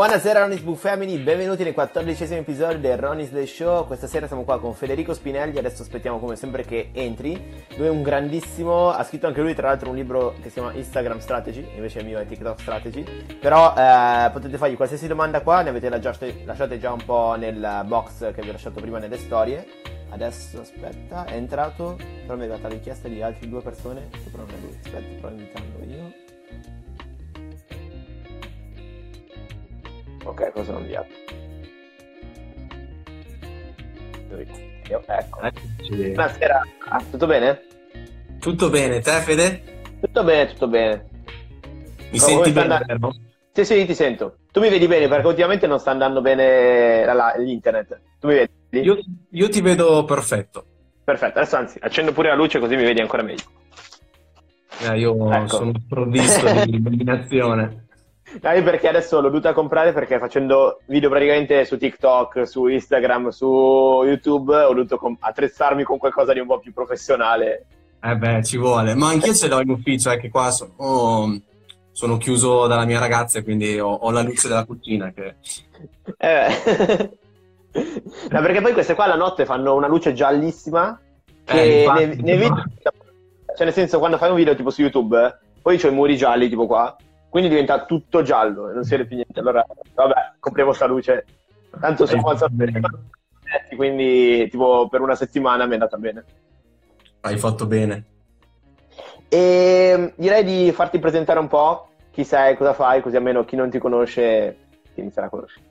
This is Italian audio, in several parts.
Buonasera Ronis Boo Family, benvenuti nel quattordicesimo episodio del Ronis The Show. Questa sera siamo qua con Federico Spinelli, adesso aspettiamo come sempre che entri. Lui è un grandissimo, ha scritto anche lui tra l'altro un libro che si chiama Instagram Strategy, invece il mio è TikTok Strategy. Però eh, potete fargli qualsiasi domanda qua, ne avete lasciate, lasciate già un po' nel box che vi ho lasciato prima nelle storie. Adesso aspetta, è entrato, però mi è arrivata la richiesta di altre due persone, però non è lui, aspetta, però invitando io. Ok, cosa sono inviato? Ecco. Eccoci. Buonasera, Ah, tutto bene? Tutto bene, te Fede? Tutto bene, tutto bene. Mi Come senti bene? andando? Sì, sì, ti sento. Tu mi vedi bene perché ultimamente non sta andando bene la- la- l'internet. Tu mi vedi? Io, io ti vedo perfetto. Perfetto, adesso anzi, accendo pure la luce così mi vedi ancora meglio. Eh, io Ecco. sono sprovvisto di illuminazione. Dai, perché adesso l'ho dovuta comprare perché facendo video praticamente su TikTok, su Instagram, su YouTube, ho dovuto com- attrezzarmi con qualcosa di un po' più professionale. Eh beh, ci vuole. Ma anch'io ce l'ho in ufficio, è che qua sono, sono chiuso dalla mia ragazza quindi ho, ho la luce della cucina che... Eh. No, perché poi queste qua la notte fanno una luce giallissima che Eh, infatti, nei, nei video, cioè nel senso quando fai un video tipo su YouTube, eh, poi c'ho i muri gialli tipo qua, quindi diventa tutto giallo e non si vede più niente. Allora, vabbè, compriamo sta luce. Tanto sono bene. quindi tipo per una settimana mi è andata bene. Hai fatto bene. E direi di farti presentare un po' chi sei, cosa fai, così almeno chi non ti conosce ti inizierà a conoscere.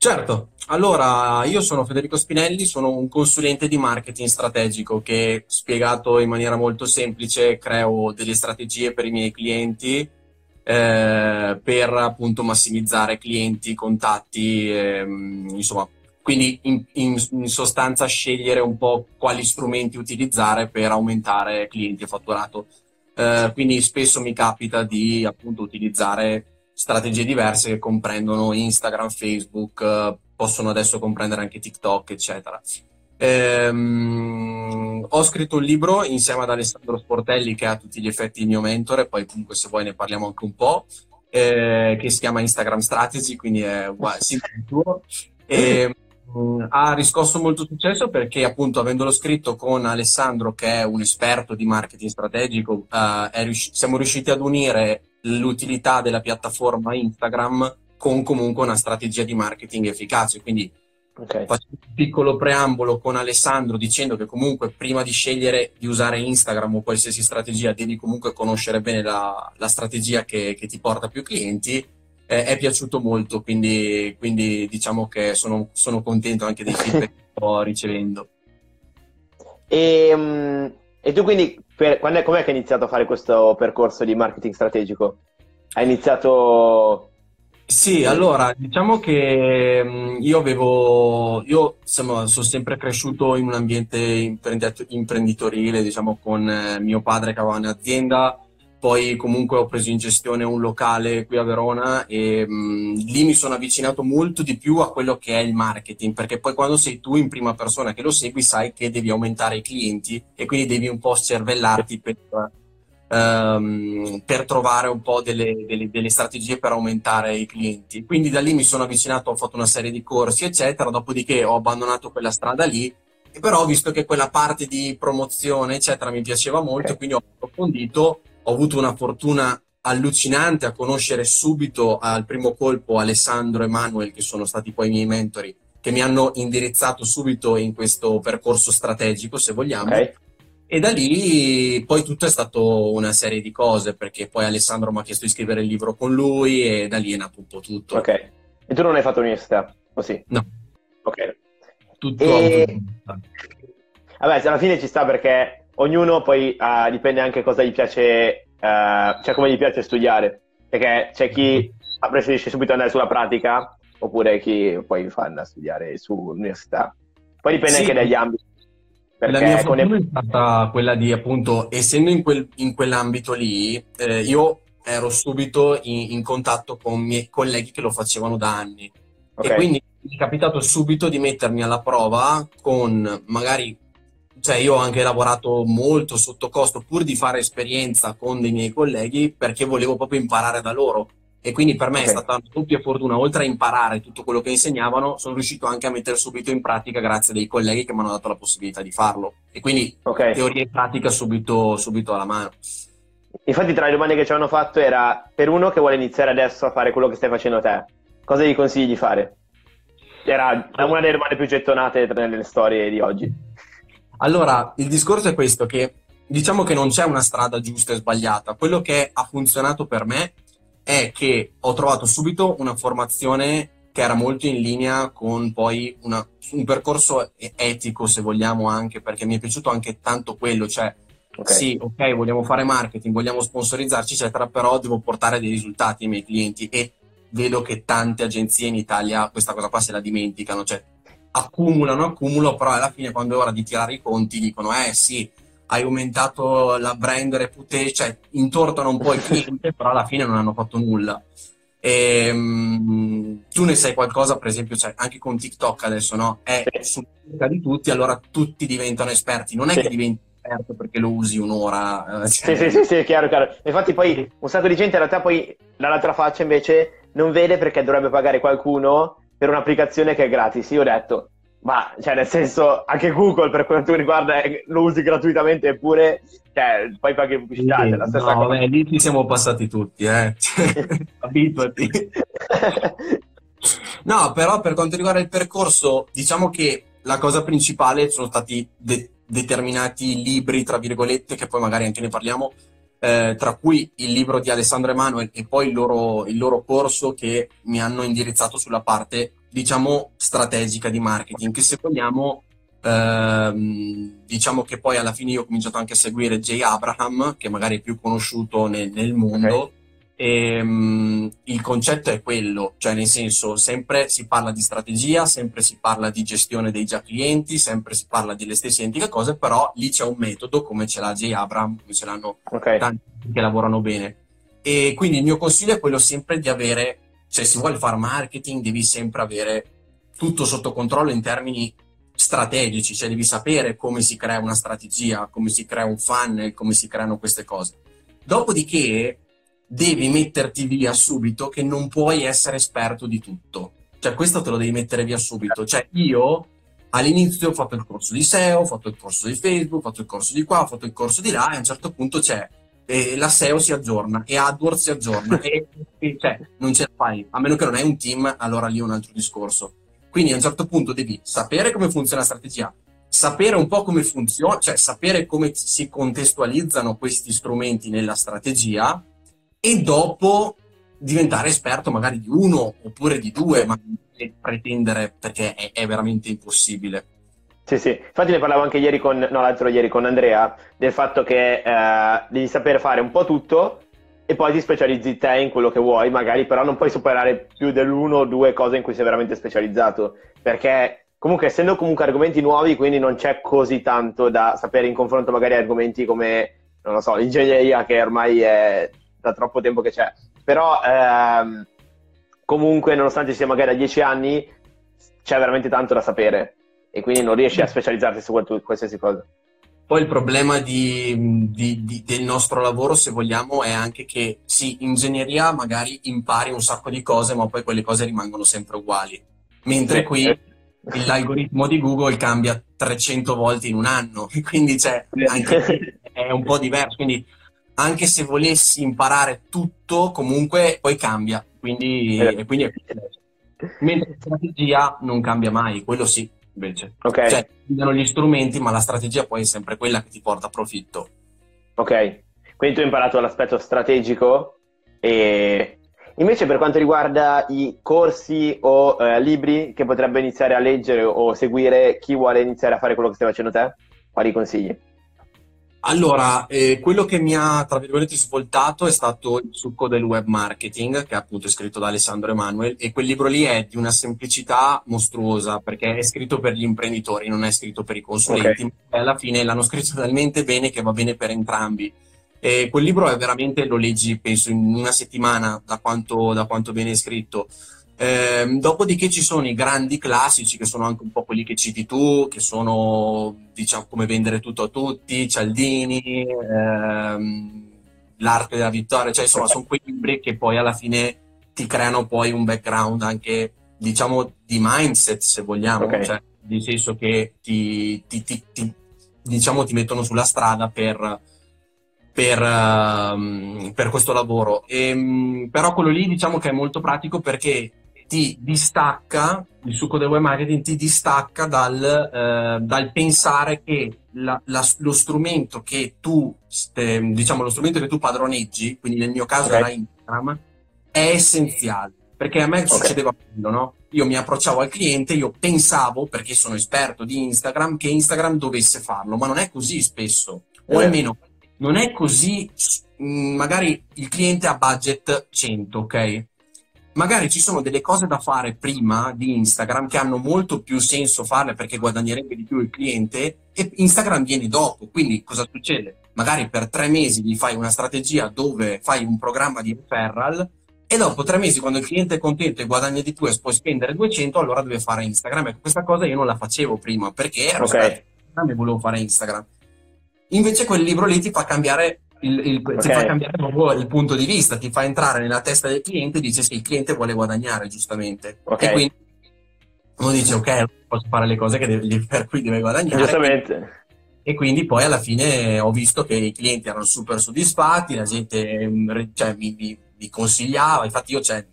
Certo, allora io sono Federico Spinelli, sono un consulente di marketing strategico che, spiegato in maniera molto semplice, creo delle strategie per i miei clienti eh, per appunto massimizzare clienti, contatti, ehm, insomma, quindi in, in- in sostanza scegliere un po' quali strumenti utilizzare per aumentare clienti e fatturato. Eh, quindi spesso mi capita di appunto utilizzare strategie diverse che comprendono Instagram, Facebook, eh, possono adesso comprendere anche TikTok, eccetera. Ehm, ho scritto un libro insieme ad Alessandro Sportelli, che è a tutti gli effetti il mio mentore, poi comunque se vuoi ne parliamo anche un po', eh, che si chiama Instagram Strategy, quindi è simile tuo. E, mh, ha riscosso molto successo perché appunto avendolo scritto con Alessandro che è un esperto di marketing strategico eh, riusci- siamo riusciti ad unire l'utilità della piattaforma Instagram con comunque una strategia di marketing efficace quindi Ok. faccio un piccolo preambolo con Alessandro dicendo che comunque prima di scegliere di usare Instagram o qualsiasi strategia devi comunque conoscere bene la, la strategia che, che ti porta più clienti. Eh, è piaciuto molto, quindi, quindi diciamo che sono, sono contento anche dei feedback che sto ricevendo. E, mm, e tu quindi, per, quando è, com'è che hai iniziato a fare questo percorso di marketing strategico? Hai iniziato... Sì, allora, diciamo che mh, io avevo, io insomma, sono sempre cresciuto in un ambiente imprendit- imprenditorile, diciamo, con eh, mio padre che aveva un'azienda, poi comunque ho preso in gestione un locale qui a Verona e mh, lì mi sono avvicinato molto di più a quello che è il marketing, perché poi quando sei tu in prima persona che lo segui, sai che devi aumentare i clienti e quindi devi un po' cervellarti per ehm, per trovare un po' delle, delle- delle strategie per aumentare i clienti. Quindi da lì mi sono avvicinato, ho fatto una serie di corsi, eccetera, dopodiché ho abbandonato quella strada lì, però visto che quella parte di promozione, eccetera, mi piaceva molto, Ok. quindi ho approfondito, ho avuto una fortuna allucinante a conoscere subito al primo colpo Alessandro e Manuel, che sono stati poi i miei mentori, che mi hanno indirizzato subito in questo percorso strategico, se vogliamo. Ok? E da lì poi tutto è stato una serie di cose, perché poi Alessandro mi ha chiesto di scrivere il libro con lui e da lì è nato un po' tutto. Ok. E tu non hai fatto l'università? O sì? No, Ok. tutto E-. Vabbè, se alla fine ci sta perché ognuno poi ah, dipende anche cosa gli piace, eh, cioè come gli piace studiare. Perché c'è chi preferisce subito andare sulla pratica, oppure chi poi fa andare a studiare sull'università. Poi dipende Sì. anche dagli ambiti. La mia Perché fortuna è stata quella di, appunto, essendo in quel- in quell'ambito lì, eh, io ero subito in, in contatto con miei colleghi che lo facevano da anni. Ok. E quindi mi è capitato subito di mettermi alla prova con magari, cioè io ho anche lavorato molto sotto costo pur di fare esperienza con dei miei colleghi perché volevo proprio imparare da loro. E quindi per me okay. è stata una doppia fortuna, oltre a imparare tutto quello che insegnavano, sono riuscito anche a mettere subito in pratica grazie a dei colleghi che mi hanno dato la possibilità di farlo. E quindi okay. teoria e pratica subito, subito alla mano. Infatti tra le domande che ci hanno fatto era per uno che vuole iniziare adesso a fare quello che stai facendo te, cosa gli consigli di fare? Era una delle domande più gettonate nelle storie di oggi. Allora, il discorso è questo, che diciamo che non c'è una strada giusta e sbagliata. Quello che ha funzionato per me è che ho trovato subito una formazione che era molto in linea con poi una, un percorso etico, se vogliamo anche, perché mi è piaciuto anche tanto quello, cioè Okay. Sì, ok, vogliamo fare marketing, vogliamo sponsorizzarci, eccetera, però devo portare dei risultati ai miei clienti e vedo che tante agenzie in Italia questa cosa qua se la dimenticano, cioè accumulano, accumulano, però alla fine quando è ora di tirare i conti dicono eh sì, hai aumentato la brand reputation, cioè intortano un po' il cliente, però alla fine non hanno fatto nulla. E, um, tu ne sai qualcosa, per esempio, cioè, anche con TikTok adesso, no? È sì. di tutti, allora tutti diventano esperti. Non è sì. che diventi esperto perché lo usi un'ora. Cioè... Sì, sì, sì, sì, chiaro, chiaro. Infatti poi un sacco di gente in realtà poi dall'altra faccia invece non vede perché dovrebbe pagare qualcuno per un'applicazione che è gratis. Io ho detto, ma cioè nel senso anche Google per quanto riguarda eh, lo usi gratuitamente eppure cioè, poi paghi pubblicità sì, la stessa no, cosa. Vabbè, lì ci siamo passati tutti eh. Abituati. No però per quanto riguarda il percorso diciamo che la cosa principale sono stati de- determinati libri, tra virgolette, che poi magari anche ne parliamo, eh, tra cui il libro di Alessandro Emanuel e poi il loro, il loro corso che mi hanno indirizzato sulla parte, diciamo, strategica di marketing, che se vogliamo ehm, diciamo che poi alla fine io ho cominciato anche a seguire Jay Abraham, che magari è più conosciuto nel, nel mondo, okay. E, um, il concetto è quello, cioè nel senso sempre si parla di strategia, sempre si parla di gestione dei già clienti, sempre si parla delle stesse identiche cose, però lì c'è un metodo come ce l'ha Jay Abram, come ce l'hanno okay. tanti che lavorano bene. E quindi il mio consiglio è quello sempre di avere, cioè se vuoi fare marketing devi sempre avere tutto sotto controllo in termini strategici, cioè devi sapere come si crea una strategia, come si crea un funnel, come si creano queste cose. Dopodiché devi metterti via subito che non puoi essere esperto di tutto. Cioè, questo te lo devi mettere via subito. Cioè, io all'inizio ho fatto il corso di SEO, ho fatto il corso di Facebook, ho fatto il corso di qua, ho fatto il corso di là, e a un certo punto c'è eh, la SEO si aggiorna e AdWords si aggiorna e, e cioè, non ce la fai. A meno che non hai un team, allora lì è un altro discorso. Quindi a un certo punto devi sapere come funziona la strategia, sapere un po' come funziona, cioè sapere come si contestualizzano questi strumenti nella strategia e dopo diventare esperto magari di uno oppure di due, ma pretendere perché è, è, veramente impossibile. Sì, sì, infatti ne parlavo anche ieri con, no, l'altro ieri con Andrea, del fatto che eh, devi sapere fare un po' tutto e poi ti specializzi te in quello che vuoi, magari però non puoi superare più dell'uno o due cose in cui sei veramente specializzato, perché comunque essendo comunque argomenti nuovi, quindi non c'è così tanto da sapere in confronto magari argomenti come, non lo so, l'ingegneria che ormai è da troppo tempo che c'è. Però ehm, comunque, nonostante sia magari a dieci anni, c'è veramente tanto da sapere e quindi non riesci a specializzarti su qualsiasi cosa. Poi il problema di, di, di, del nostro lavoro, se vogliamo, è anche che sì, ingegneria magari impari un sacco di cose, ma poi quelle cose rimangono sempre uguali. Mentre qui l'algoritmo di Google cambia 300 volte in un anno, quindi cioè, è un po' diverso. Quindi anche se volessi imparare tutto, comunque poi cambia. Quindi, eh. quindi è Mentre la strategia non cambia mai, quello sì, invece. Ok. Cioè, cambiano gli strumenti, ma la strategia poi è sempre quella che ti porta a profitto. Ok, quindi tu hai imparato l'aspetto strategico e invece per quanto riguarda i corsi o eh, libri che potrebbe iniziare a leggere o seguire chi vuole iniziare a fare quello che stai facendo te, quali consigli? Allora, eh, quello che mi ha, tra virgolette, svoltato è stato il succo del web marketing, che appunto è scritto da Alessandro Emanuel, e quel libro lì è di una semplicità mostruosa, perché è scritto per gli imprenditori, non è scritto per i consulenti, okay. e alla fine l'hanno scritto talmente bene che va bene per entrambi. E quel libro è veramente, lo leggi, penso, in una settimana, da quanto, da quanto viene scritto. Eh, dopodiché ci sono i grandi classici che sono anche un po' quelli che citi tu, che sono diciamo come vendere tutto a tutti, Cialdini, ehm, l'arte della vittoria, cioè insomma sono quei libri che poi alla fine ti creano poi un background anche, diciamo, di mindset, se vogliamo, okay. cioè, nel senso che ti, ti, ti, ti, diciamo, ti mettono sulla strada per, per, uh, per questo lavoro. E, um, però quello lì diciamo che è molto pratico perché ti distacca, il succo del web marketing ti distacca dal, eh, dal pensare che la, la, lo strumento che tu, eh, diciamo, lo strumento che tu padroneggi, quindi nel mio caso okay. era Instagram, è essenziale. Perché a me okay. succedeva quello, no? Io mi approcciavo al cliente, io pensavo, perché sono esperto di Instagram, che Instagram dovesse farlo, ma non è così spesso. O eh. almeno non è così, magari il cliente ha budget 100, ok? Magari ci sono delle cose da fare prima di Instagram che hanno molto più senso farle perché guadagnerebbe di più il cliente e Instagram viene dopo. Quindi cosa succede? Magari per tre mesi gli fai una strategia dove fai un programma di referral e dopo tre mesi quando il cliente è contento e guadagna di più e puoi spendere 200 allora deve fare Instagram. Ecco, questa cosa io non la facevo prima perché ero okay. Instagram e volevo fare Instagram. Invece quel libro lì ti fa cambiare il, il, okay. ti fa cambiare il punto di vista, ti fa entrare nella testa del cliente e dice sì, il cliente vuole guadagnare giustamente. Okay. E quindi uno dice ok, posso fare le cose deve, per cui deve guadagnare. Giustamente. E quindi poi alla fine ho visto che i clienti erano super soddisfatti, la gente cioè, mi, mi, mi, consigliava, infatti io cioè,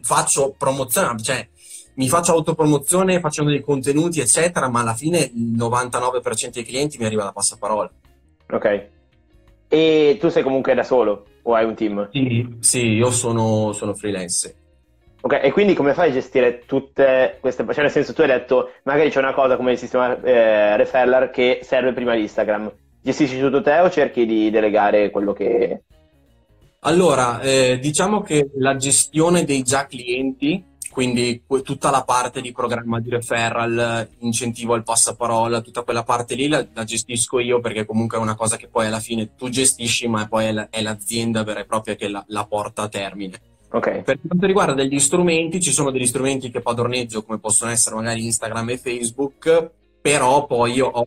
faccio promozione, cioè, mi faccio autopromozione facendo dei contenuti eccetera, ma alla fine il 99% dei clienti mi arriva da passaparola. Ok. E tu sei comunque da solo o hai un team? Sì, sì io sono, sono freelance. Ok, e quindi come fai a gestire tutte queste... Cioè nel senso tu hai detto magari c'è una cosa come il sistema eh, Referral che serve prima di Instagram. Gestisci tutto te o cerchi di delegare quello che... Allora, eh, diciamo che la gestione dei già clienti quindi tutta la parte di programma di referral, incentivo al passaparola, tutta quella parte lì la, la, gestisco io perché comunque è una cosa che poi alla fine tu gestisci, ma poi è, la, è l'azienda vera e propria che la, la porta a termine. Okay. Per quanto riguarda degli strumenti, ci sono degli strumenti che padroneggio come possono essere magari Instagram e Facebook, però poi io ho,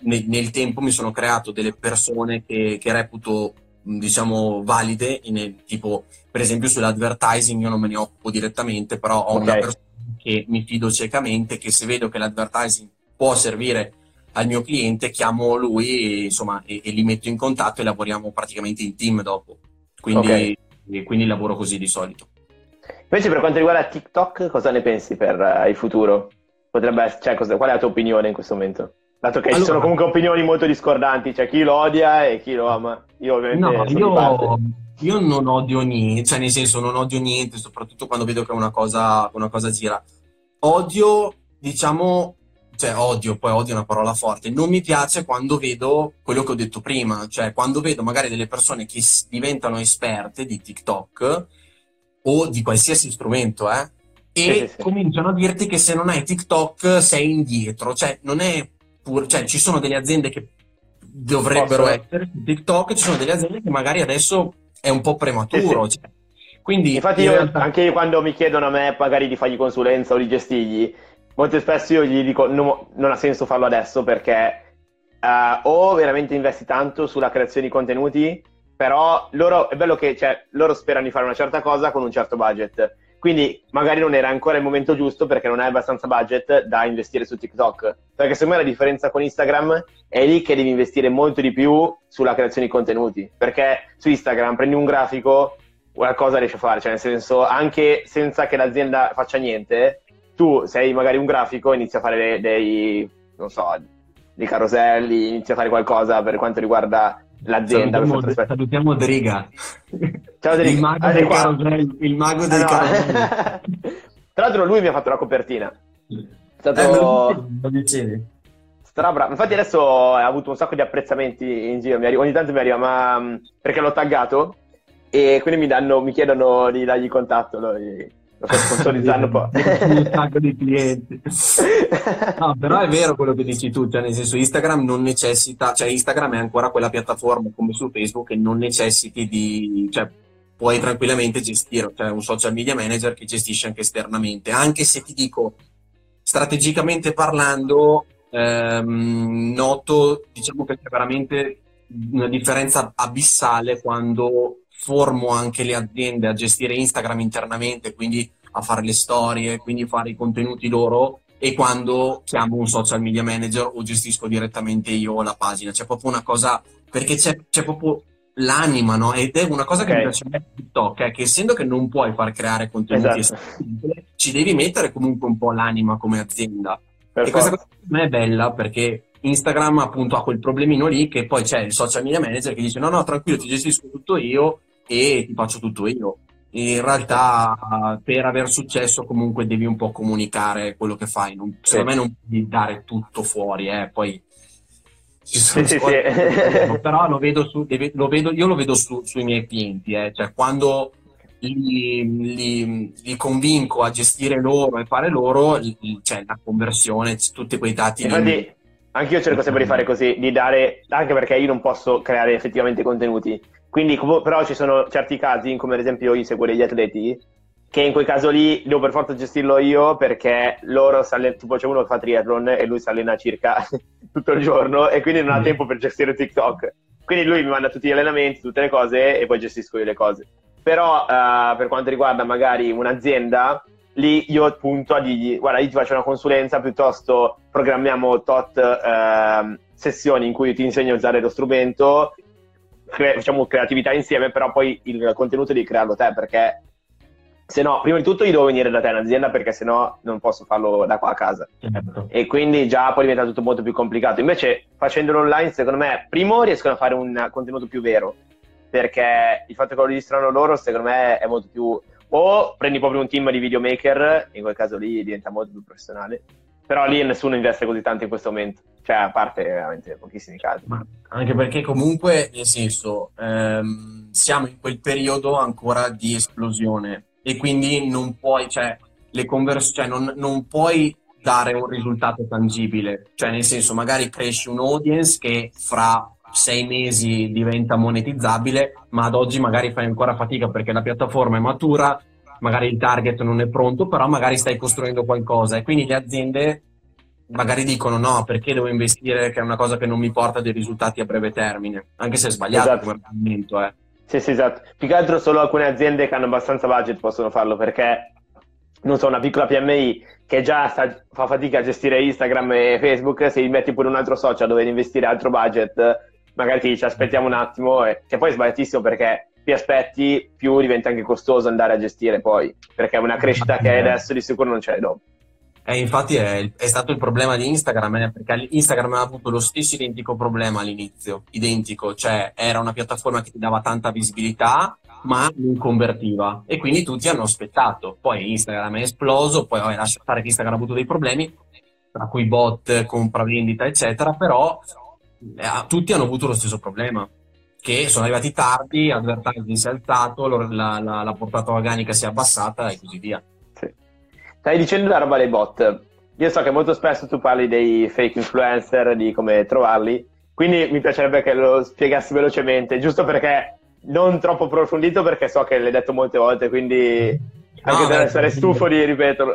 nel, nel tempo mi sono creato delle persone che, che reputo diciamo valide, in, tipo per esempio sull'advertising io non me ne occupo direttamente, però ho okay. una persona che mi fido ciecamente, che se vedo che l'advertising può servire al mio cliente, chiamo lui e, insomma, e, e li metto in contatto e lavoriamo praticamente in team dopo. Quindi, okay. quindi lavoro così di solito. Invece per quanto riguarda TikTok, cosa ne pensi per uh, il futuro? Potrebbe essere, cioè, cosa, qual è la tua opinione in questo momento? Dato che allora, ci sono comunque opinioni molto discordanti, c'è cioè chi lo odia e chi lo ama. Io ovviamente no, io, io, non odio niente, cioè nel senso non odio niente, soprattutto quando vedo che una cosa, una cosa gira. Odio, diciamo, cioè odio, poi odio è una parola forte, non mi piace quando vedo quello che ho detto prima, cioè quando vedo magari delle persone che diventano esperte di TikTok o di qualsiasi strumento, eh, e sì, sì, sì. cominciano a dirti che se non hai TikTok sei indietro, cioè non è pure, cioè ci sono delle aziende che dovrebbero Posso. essere su TikTok, ci sono delle aziende che magari adesso è un po' prematuro. Sì, sì. Cioè, quindi, Infatti, io, realtà... anche io quando mi chiedono a me magari di fargli consulenza o di gestirgli, molto spesso io gli dico no, non ha senso farlo adesso perché uh, o veramente investi tanto sulla creazione di contenuti, però loro, è bello che cioè, loro sperano di fare una certa cosa con un certo budget quindi magari non era ancora il momento giusto perché non hai abbastanza budget da investire su TikTok. Perché secondo me la differenza con Instagram è lì che devi investire molto di più sulla creazione di contenuti. Perché su Instagram prendi un grafico, qualcosa riesci a fare, cioè nel senso anche senza che l'azienda faccia niente, tu sei magari un grafico, inizi a fare dei, dei non so, dei caroselli, inizi a fare qualcosa per quanto riguarda l'azienda. Salutiamo, salutiamo Driga. Ciao Driga. Il mago, ah, dei caroselli, il mago ah, no. Tra l'altro lui mi ha fatto la copertina. È stato... Eh, lo dicevi. Strabra. Infatti adesso ha avuto un sacco di apprezzamenti in giro, ogni tanto mi arriva, ma mm, perché l'ho taggato e quindi mi, danno, mi chiedono di dargli contatto. Lo, lo sto sponsorizzando un po'. un sacco di clienti. No, però è vero quello che dici tu, cioè nel senso Instagram non necessita, cioè Instagram è ancora quella piattaforma come su Facebook che non necessiti di, cioè puoi tranquillamente gestire, cioè un social media manager che gestisce anche esternamente, anche se ti dico strategicamente parlando ehm, noto diciamo che c'è veramente una differenza abissale quando formo anche le aziende a gestire Instagram internamente, quindi a fare le storie, quindi fare i contenuti loro e quando chiamo un social media manager o gestisco direttamente io la pagina. C'è proprio una cosa, perché c'è, c'è proprio l'anima, no? Ed è una cosa okay. che mi piace a TikTok, è che essendo che non puoi far creare contenuti esatto. ci devi mettere comunque un po' l'anima come azienda. Per e questa cosa per me è bella perché Instagram appunto ha quel problemino lì che poi c'è il social media manager che dice no no tranquillo ti gestisco tutto io e ti faccio tutto io in realtà per aver successo comunque devi un po' comunicare quello che fai non, secondo me non devi dare tutto fuori eh. poi ci sono sì, sì, sì. però lo vedo, su, lo vedo, io lo vedo su, sui miei clienti eh. cioè quando li, li, li, convinco a gestire loro e fare loro cioè la conversione tutti quei dati infatti anche io cerco sempre di fare così di dare anche perché io non posso creare effettivamente contenuti quindi, però ci sono certi casi, come ad esempio io seguo degli atleti, che in quel caso lì devo per forza gestirlo io perché loro allenano, tipo c'è uno che fa triathlon e lui si allena circa tutto il giorno e quindi non ha mm. tempo per gestire TikTok. Quindi lui mi manda tutti gli allenamenti, tutte le cose e poi gestisco io le cose. Però uh, per quanto riguarda magari un'azienda, lì io punto a dirgli guarda io ti faccio una consulenza piuttosto programmiamo tot uh, sessioni in cui ti insegno a usare lo strumento cre- facciamo creatività insieme, però poi il contenuto devi crearlo te, perché se no, prima di tutto io devo venire da te in azienda perché se no non posso farlo da qua a casa. Certo. E quindi già poi diventa tutto molto più complicato. Invece facendolo online, secondo me, primo riescono a fare un contenuto più vero, perché il fatto che lo registrano loro, secondo me, è molto più... O prendi proprio un team di videomaker, in quel caso lì diventa molto più professionale, però lì nessuno investe così tanto in questo momento, cioè a parte veramente pochissimi casi. Ma anche perché comunque, nel senso, ehm, siamo in quel periodo ancora di esplosione e quindi non puoi, cioè, le convers- cioè non, non puoi dare un risultato tangibile, cioè nel senso magari cresci un audience che fra sei mesi diventa monetizzabile, ma ad oggi magari fai ancora fatica perché la piattaforma è matura, magari il target non è pronto, però magari stai costruendo qualcosa e quindi le aziende magari dicono no, perché devo investire che è una cosa che non mi porta dei risultati a breve termine, anche se è sbagliato esatto. come argomento. Eh. Sì, sì, esatto. Più che altro solo alcune aziende che hanno abbastanza budget possono farlo perché, non so, una piccola PMI che già sta, fa fatica a gestire Instagram e Facebook, se gli metti pure un altro social dove investire altro budget, magari ti dice aspettiamo un attimo, e, che poi è sbagliatissimo perché più aspetti, più diventa anche costoso andare a gestire poi, perché una crescita che hai adesso di sicuro non c'è dopo. Eh, infatti è, è, stato il problema di Instagram, eh, perché Instagram ha avuto lo stesso identico problema all'inizio, identico, cioè era una piattaforma che ti dava tanta visibilità, ma non convertiva e quindi tutti hanno aspettato. Poi Instagram è esploso, poi vabbè, lascia stare che Instagram ha avuto dei problemi, tra cui bot, compravendita, eccetera, però eh, tutti hanno avuto lo stesso problema che sono arrivati tardi, advertising si è alzato, la, la, la, portata organica si è abbassata e così via. Stai dicendo la roba dei bot. Io so che molto spesso tu parli dei fake influencer, di come trovarli, quindi mi piacerebbe che lo spiegassi velocemente, giusto perché non troppo approfondito, perché so che l'hai detto molte volte, quindi anche no, deve essere stufo di ripeterlo.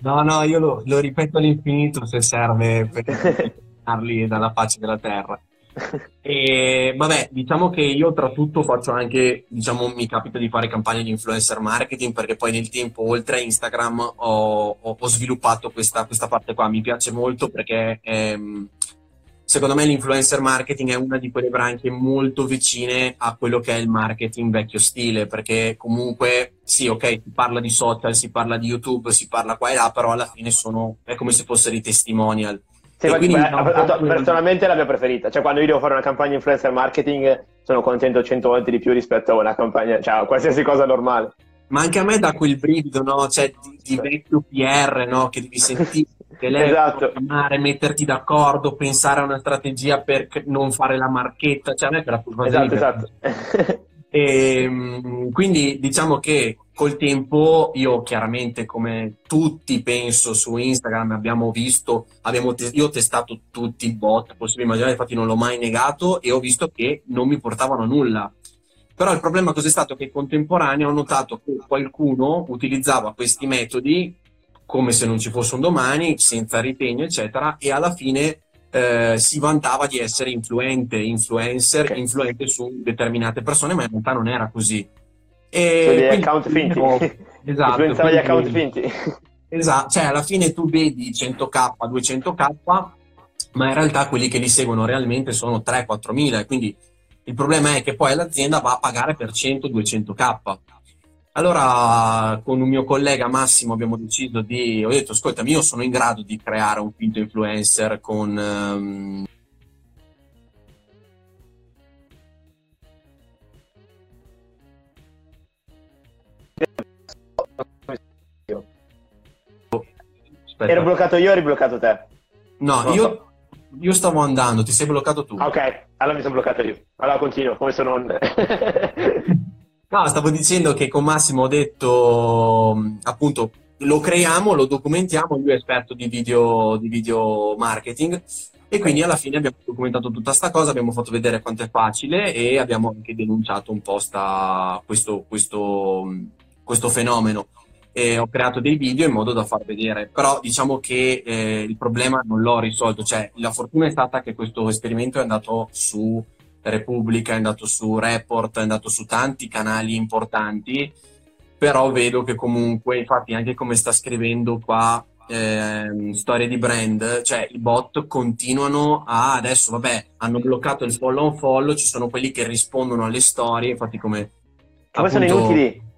No, no, io lo, lo ripeto all'infinito se serve per parli dalla faccia della terra. E vabbè, diciamo che io tra tutto faccio anche, diciamo, mi capita di fare campagne di influencer marketing perché poi nel tempo, oltre a Instagram, ho, ho, ho sviluppato questa, questa, parte qua. Mi piace molto perché ehm, secondo me l'influencer marketing è una di quelle branche molto vicine a quello che è il marketing vecchio stile, perché comunque sì, ok, si parla di social, si parla di YouTube, si parla qua e là, però alla fine sono, è come se fossero i testimonial sì, quindi, beh, no, personalmente è la mia preferita. Cioè, quando io devo fare una campagna influencer marketing, sono contento 100 volte di più rispetto a una campagna, cioè qualsiasi cosa normale. Ma anche a me dà quel brivido, no? Cioè, di, di vecchio PR, no? Che devi sentire, esatto. chiamare, metterti d'accordo, pensare a una strategia per non fare la marchetta. Cioè, a me per la Esatto, esatto. E, ehm, quindi diciamo che col tempo io chiaramente come tutti penso su Instagram abbiamo visto, abbiamo te- io ho testato tutti i bot possibili immaginare, infatti non l'ho mai negato e ho visto che non mi portavano a nulla. Però il problema cos'è stato? Che contemporaneo ho notato che qualcuno utilizzava questi metodi come se non ci fosse un domani, senza ritegno, eccetera, e alla fine eh, si vantava di essere influente, influencer, okay. influente su determinate persone, ma in realtà non era così. E cioè, quindi, account finti. esatto. Influenzava gli account finti. Esatto, cioè alla fine tu vedi 100k, 200k, ma in realtà quelli che li seguono realmente sono 3-4 mila, quindi il problema è che poi l'azienda va a pagare per 100-200k. Allora, con un mio collega Massimo abbiamo deciso di. Ho detto: Ascolta, io sono in grado di creare un finto influencer con. Um... Ero bloccato io o eri bloccato te? No, no io, io, stavo andando, ti sei bloccato tu. ok, allora mi sono bloccato io. Allora continuo, come se non... no, stavo dicendo che con Massimo ho detto, appunto, lo creiamo, lo documentiamo, lui è esperto di video, di video marketing e quindi alla fine abbiamo documentato tutta questa cosa, abbiamo fatto vedere quanto è facile e abbiamo anche denunciato un po' sta, questo, questo, questo fenomeno. E ho creato dei video in modo da far vedere, però diciamo che eh, il problema non l'ho risolto, cioè la fortuna è stata che questo esperimento è andato su Repubblica, è andato su Report, è andato su tanti canali importanti, però vedo che comunque, infatti anche come sta scrivendo qua eh, storie di brand, cioè i bot continuano a adesso, vabbè, hanno bloccato il follow on follow, ci sono quelli che rispondono alle storie, infatti come... Come appunto, sono inutili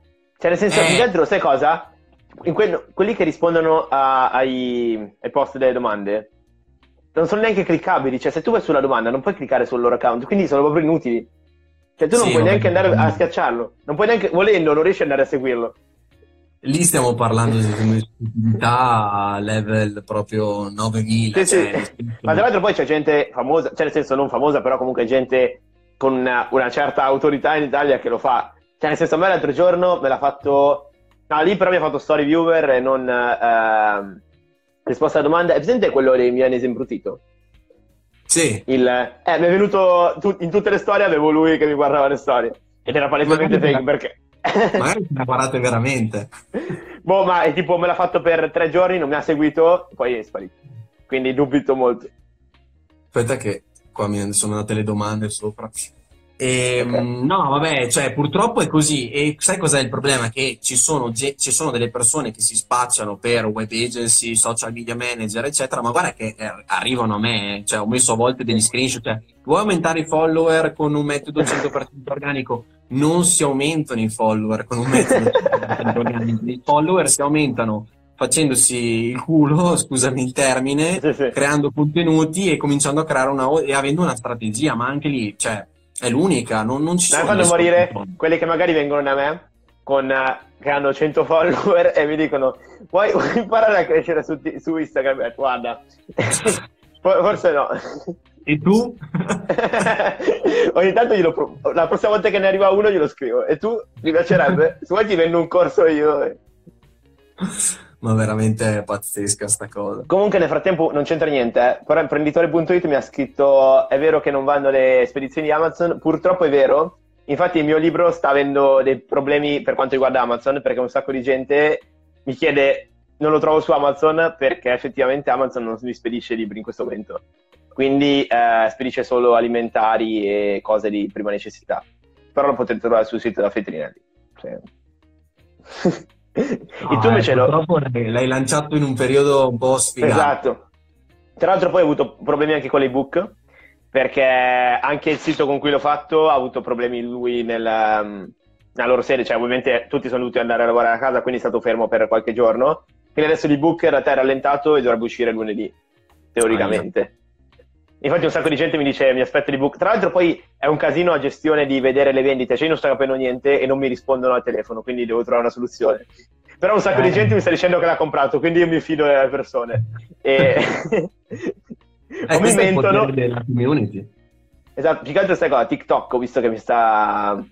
cioè, nel senso, eh. dentro, sai cosa? Que- quelli che rispondono a- ai-, ai post delle domande non sono neanche cliccabili. Cioè, se tu vai sulla domanda, non puoi cliccare sul loro account, quindi sono proprio inutili. Cioè, tu non sì, puoi neanche andare a schiacciarlo. Non puoi neanche, volendo, non riesci ad andare a seguirlo. Lì stiamo parlando di stupidità a level proprio 9000. Sì, cioè, sì. Ma tra l'altro poi c'è gente famosa, cioè nel senso non famosa, però comunque gente con una, una certa autorità in Italia che lo fa. Cioè, nel senso, a me l'altro giorno me l'ha fatto. No, lì però mi ha fatto story viewer e non eh, risposta alla domanda. È presente quello dei milanese imbrutito? Sì. Il, eh, mi è venuto tu, in tutte le storie, avevo lui che mi guardava le storie. Ed era palesemente fake perché. Magari ne parlate veramente. boh, ma è tipo me l'ha fatto per tre giorni, non mi ha seguito, poi è sparito. Quindi dubito molto. Aspetta che qua mi sono andate le domande sopra. E, ehm, okay. No, vabbè, cioè, purtroppo è così. E sai cos'è il problema? Che ci sono, ci sono, delle persone che si spacciano per web agency, social media manager, eccetera, ma guarda che eh, arrivano a me. Cioè, ho messo a volte degli screenshot. Cioè, vuoi aumentare i follower con un metodo 100% organico? Non si aumentano i follower con un metodo 100% organico. I follower si aumentano facendosi il culo, scusami il termine, sì, sì. creando contenuti e cominciando a creare una e avendo una strategia, ma anche lì, cioè, è l'unica, non, non ci sono. fanno morire quelli che magari vengono da me con, uh, che hanno 100 follower e mi dicono vuoi, vuoi imparare a crescere su, su Instagram? Eh, guarda, forse no. E tu? Ogni tanto glielo pro- la prossima volta che ne arriva uno glielo scrivo. E tu mi piacerebbe? Se vuoi ti vendo un corso io ma veramente è pazzesca sta cosa. Comunque nel frattempo non c'entra niente, eh. però imprenditore.it mi ha scritto è vero che non vanno le spedizioni di Amazon, purtroppo è vero, infatti il mio libro sta avendo dei problemi per quanto riguarda Amazon perché un sacco di gente mi chiede non lo trovo su Amazon perché effettivamente Amazon non mi spedisce libri in questo momento, quindi eh, spedisce solo alimentari e cose di prima necessità, però lo potete trovare sul sito della Fetrinelli. Cioè... No, e tu invece eh, lo... l'hai lanciato in un periodo un po' sfigato. Esatto. Tra l'altro poi ho avuto problemi anche con l'ebook, perché anche il sito con cui l'ho fatto ha avuto problemi lui nel, um, nella loro serie, cioè ovviamente tutti sono dovuti andare a lavorare a casa, quindi è stato fermo per qualche giorno. Quindi adesso l'ebook in realtà è rallentato e dovrebbe uscire lunedì, teoricamente. Ah, Infatti un sacco di gente mi dice mi aspetto l'ebook. Tra l'altro poi è un casino a gestione di vedere le vendite, cioè io non sto capendo niente e non mi rispondono al telefono, quindi devo trovare una soluzione. Però un sacco eh. di gente mi sta dicendo che l'ha comprato, quindi io mi fido delle persone. E... eh, o mi mentono. della community. Esatto, più che altro stai qua, TikTok, ho visto che mi sta...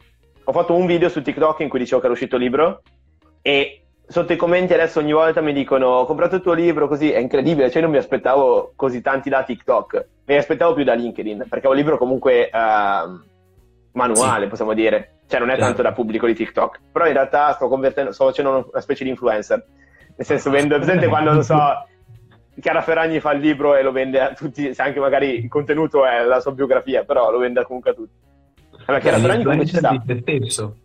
Ho fatto un video su TikTok in cui dicevo che era uscito il libro e sotto i commenti adesso ogni volta mi dicono ho comprato il tuo libro così, è incredibile, cioè non mi aspettavo così tanti da TikTok, mi aspettavo più da LinkedIn, perché è un libro comunque uh, manuale, sì. possiamo dire, cioè non è tanto da pubblico di TikTok, però in realtà sto convertendo, sto facendo una specie di influencer, nel senso vendo, presente quando, non so, Chiara Ferragni fa il libro e lo vende a tutti, se anche magari il contenuto è la sua biografia, però lo vende comunque a tutti. Allora, Chiara Beh, Ferragni comunque ci sta. Di te stesso.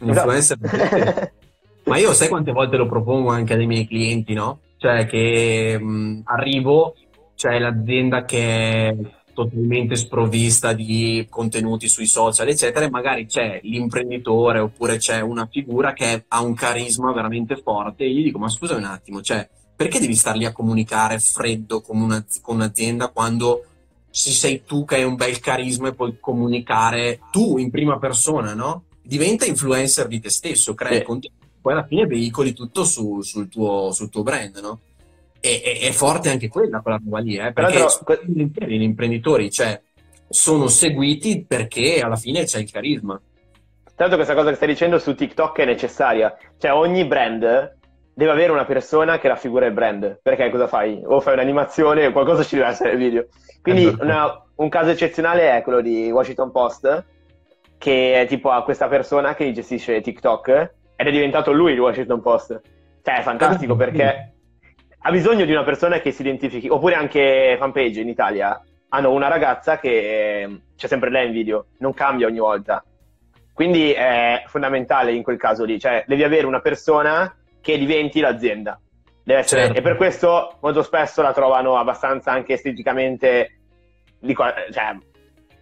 Esatto. Ma io sai quante volte lo propongo anche ai miei clienti, no? Cioè che mh, arrivo, c'è l'azienda che è totalmente sprovvista di contenuti sui social, eccetera, e magari c'è l'imprenditore oppure c'è una figura che ha un carisma veramente forte e gli dico, ma scusa un attimo, cioè, perché devi star lì a comunicare freddo con, una, con un'azienda quando ci sei tu che hai un bel carisma e puoi comunicare tu in prima persona, no? Diventa influencer di te stesso, crea sì. contenuti poi alla fine veicoli tutto su, sul, tuo, sul, tuo, brand, no? E, è, è forte anche quella, quella roba lì, eh, perché Però, gli imprenditori, cioè, sono seguiti perché alla fine c'è il carisma. Tanto questa cosa che stai dicendo su TikTok è necessaria, cioè ogni brand deve avere una persona che raffigura il brand, perché cosa fai? O fai un'animazione o qualcosa ci deve essere nel video. Quindi esatto. una, un caso eccezionale è quello di Washington Post, che è tipo a questa persona che gestisce TikTok ed è diventato lui il Washington Post. Cioè, è fantastico perché ha bisogno di una persona che si identifichi. Oppure anche fanpage in Italia hanno una ragazza che c'è sempre lei in video, non cambia ogni volta. Quindi è fondamentale in quel caso lì, cioè devi avere una persona che diventi l'azienda. Deve essere, certo. E per questo molto spesso la trovano abbastanza anche esteticamente dico, cioè,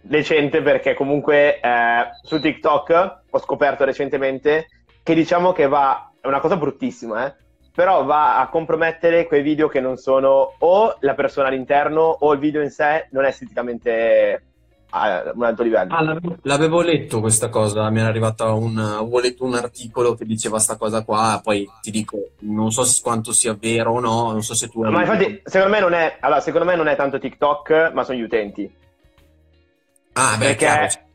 decente perché comunque eh, su TikTok ho scoperto recentemente che diciamo che va, è una cosa bruttissima, eh? però va a compromettere quei video che non sono o la persona all'interno o il video in sé non è esteticamente a un alto livello. Ah, l'avevo, l'avevo letto questa cosa, mi era arrivata un, avevo letto un articolo che diceva questa cosa qua, poi ti dico, non so quanto sia vero o no, non so se tu... Ma infatti, secondo me non è, allora, secondo me non è tanto TikTok, ma sono gli utenti. Ah, beh, perché... Chiaro.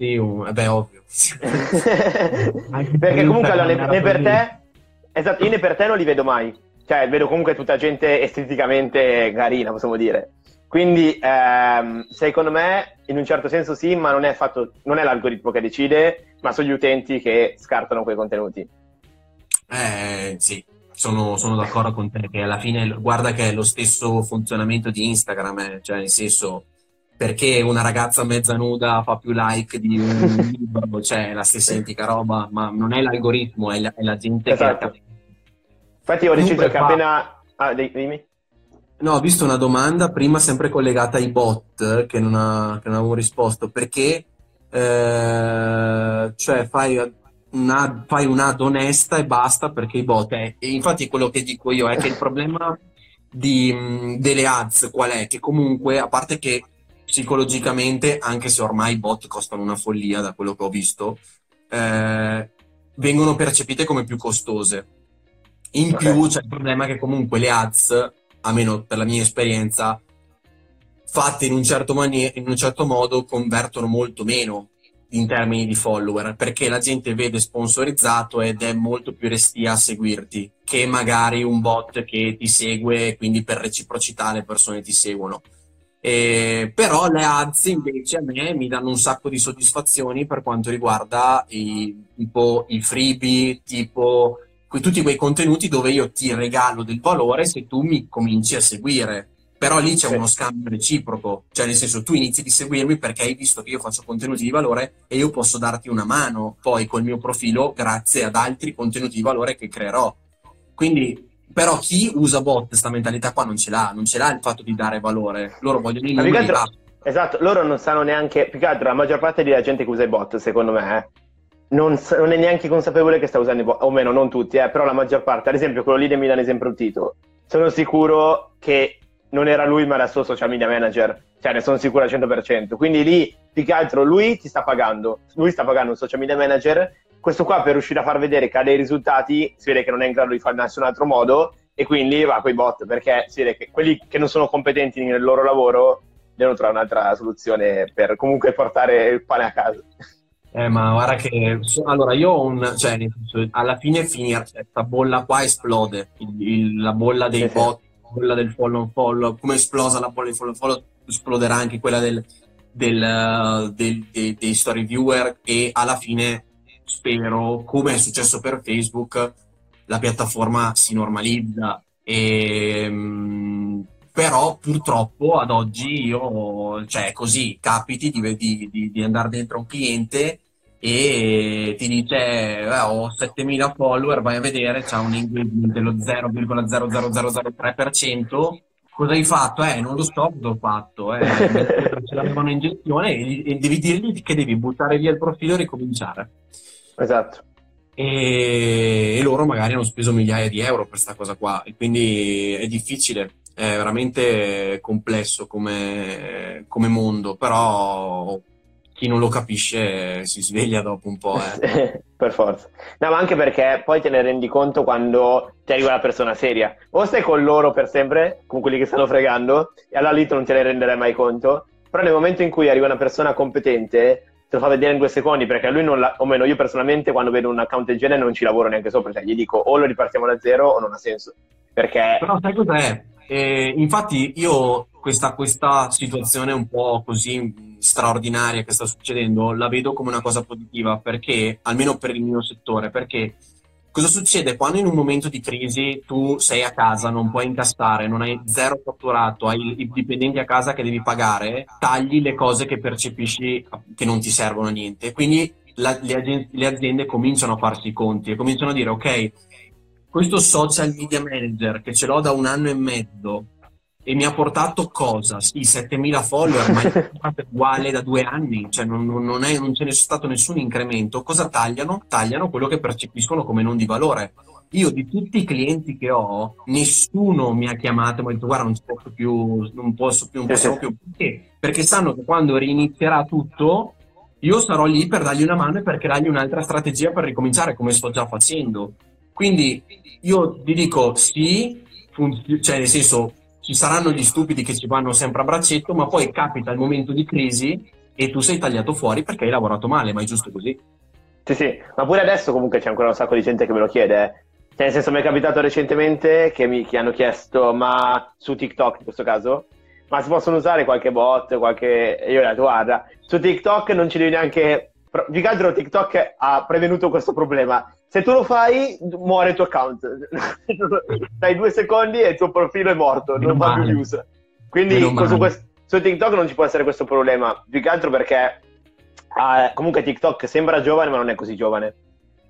Sì, un, beh, ovvio. Perché comunque allora, ne, ne per te, esatto, io ne per te non li vedo mai. Cioè, vedo comunque tutta gente esteticamente carina, possiamo dire. Quindi, ehm, secondo me, in un certo senso sì, ma non è, fatto, non è l'algoritmo che decide, ma sono gli utenti che scartano quei contenuti. Eh, sì, sono, sono, d'accordo con te che alla fine guarda che è lo stesso funzionamento di Instagram, eh, cioè nel senso perché una ragazza mezza nuda fa più like di un libro, cioè la stessa identica roba, ma non è l'algoritmo, è la, è la gente esatto. che... Infatti ho deciso che fa... appena... Ah, dimmi. No, ho visto una domanda prima sempre collegata ai bot che non, ha, che non avevo risposto, perché eh, cioè fai una, fai un'ad onesta e basta perché i bot è, e infatti quello che dico io è che il problema di, delle ads qual è? Che comunque, a parte che psicologicamente, anche se ormai i bot costano una follia da quello che ho visto, eh, vengono percepite come più costose. In okay. più c'è il problema che comunque le ads, almeno per la mia esperienza, fatte in un certo, mani- in un certo modo convertono molto meno in termini di follower, perché la gente vede sponsorizzato ed è molto più restia a seguirti che magari un bot che ti segue e quindi per reciprocità le persone ti seguono. Eh, però le ads invece a me mi danno un sacco di soddisfazioni per quanto riguarda i, tipo i freebie, tipo que, tutti quei contenuti dove io ti regalo del valore se tu mi cominci a seguire. Però lì c'è sì. uno scambio reciproco, cioè nel senso tu inizi di seguirmi perché hai visto che io faccio contenuti di valore e io posso darti una mano poi col mio profilo grazie ad altri contenuti di valore che creerò. Quindi però chi usa bot, questa mentalità qua non ce l'ha, non ce l'ha il fatto di dare valore. Loro vogliono i numeri. Altro, esatto, loro non sanno neanche, più che altro la maggior parte della gente che usa i bot, secondo me, eh, non, non, è neanche consapevole che sta usando i bot, o meno, non tutti, eh, però la maggior parte, ad esempio quello lì del Milanese improntito, sono sicuro che non era lui ma era il suo social media manager, cioè ne sono sicuro al 100%, quindi lì più che altro lui ti sta pagando, lui sta pagando un social media manager questo qua per riuscire a far vedere che ha dei risultati si vede che non è in grado di farlo in nessun altro modo e quindi va con i bot perché si vede che quelli che non sono competenti nel loro lavoro devono trovare un'altra soluzione per comunque portare il pane a casa. Eh, ma guarda che allora io ho un cioè alla fine finire questa bolla qua esplode il, il, la bolla dei sì, bot, la bolla del follow on follow, come esplosa la bolla del follow on follow, esploderà anche quella del, del, del, dei, dei story viewer e alla fine spero, come è successo per Facebook, la piattaforma si normalizza e mm, però purtroppo ad oggi io, cioè così, capiti di, di, di andare dentro un cliente e ti dice eh, ho 7000 follower, vai a vedere, c'ha un engagement dello 0,00003%, cosa hai fatto? Eh, non lo so cosa ho fatto, eh, ce l'avevano in gestione e, e devi dirgli che devi buttare via il profilo e ricominciare. Esatto. E, e, loro magari hanno speso migliaia di euro per questa cosa qua, e quindi è difficile, è veramente complesso come, come mondo, però chi non lo capisce si sveglia dopo un po'. Eh. per forza. No, ma anche perché poi te ne rendi conto quando ti arriva la persona seria. O stai con loro per sempre, con quelli che stanno fregando, e allora lì tu non te ne renderai mai conto. Però nel momento in cui arriva una persona competente, te lo fa vedere in due secondi, perché lui non la, o meno io personalmente quando vedo un account del genere non ci lavoro neanche sopra, cioè gli dico o lo ripartiamo da zero o non ha senso. Perché... Però sai cos'è? Eh, infatti io questa, questa situazione un po' così straordinaria che sta succedendo la vedo come una cosa positiva perché, almeno per il mio settore, perché cosa succede quando in un momento di crisi tu sei a casa, non puoi incassare, non hai zero fatturato, hai i dipendenti a casa che devi pagare, tagli le cose che percepisci che non ti servono a niente. Quindi la, le, le aziende cominciano a farsi i conti e cominciano a dire ok, questo social media manager che ce l'ho da un anno e mezzo e mi ha portato cosa? Sì, 7000 follower, ma è uguale da due anni, cioè non, non, è, non ce n'è stato nessun incremento. Cosa tagliano? Tagliano quello che percepiscono come non di valore. Io di tutti i clienti che ho, nessuno mi ha chiamato e mi ha detto guarda non posso più, non posso più, non possiamo più. Perché? Perché sanno che quando rinizierà tutto, io sarò lì per dargli una mano e per creargli un'altra strategia per ricominciare come sto già facendo. Quindi io ti dico sì, funz- cioè nel senso ci saranno gli stupidi che ci vanno sempre a braccetto, ma poi capita il momento di crisi e tu sei tagliato fuori perché hai lavorato male, ma è giusto così. Sì, sì, ma pure adesso comunque c'è ancora un sacco di gente che me lo chiede. Eh. Cioè, nel senso, mi è capitato recentemente che mi che hanno chiesto, ma su TikTok in questo caso, ma si possono usare qualche bot, qualche... E io ho detto, guarda, su TikTok non ci devi neanche... Più che altro TikTok ha prevenuto questo problema se tu lo fai, muore il tuo account. Dai due secondi e il tuo profilo è morto, Meno non fa più views. Quindi su, questo, su, TikTok non ci può essere questo problema, più che altro perché eh, comunque TikTok sembra giovane ma non è così giovane.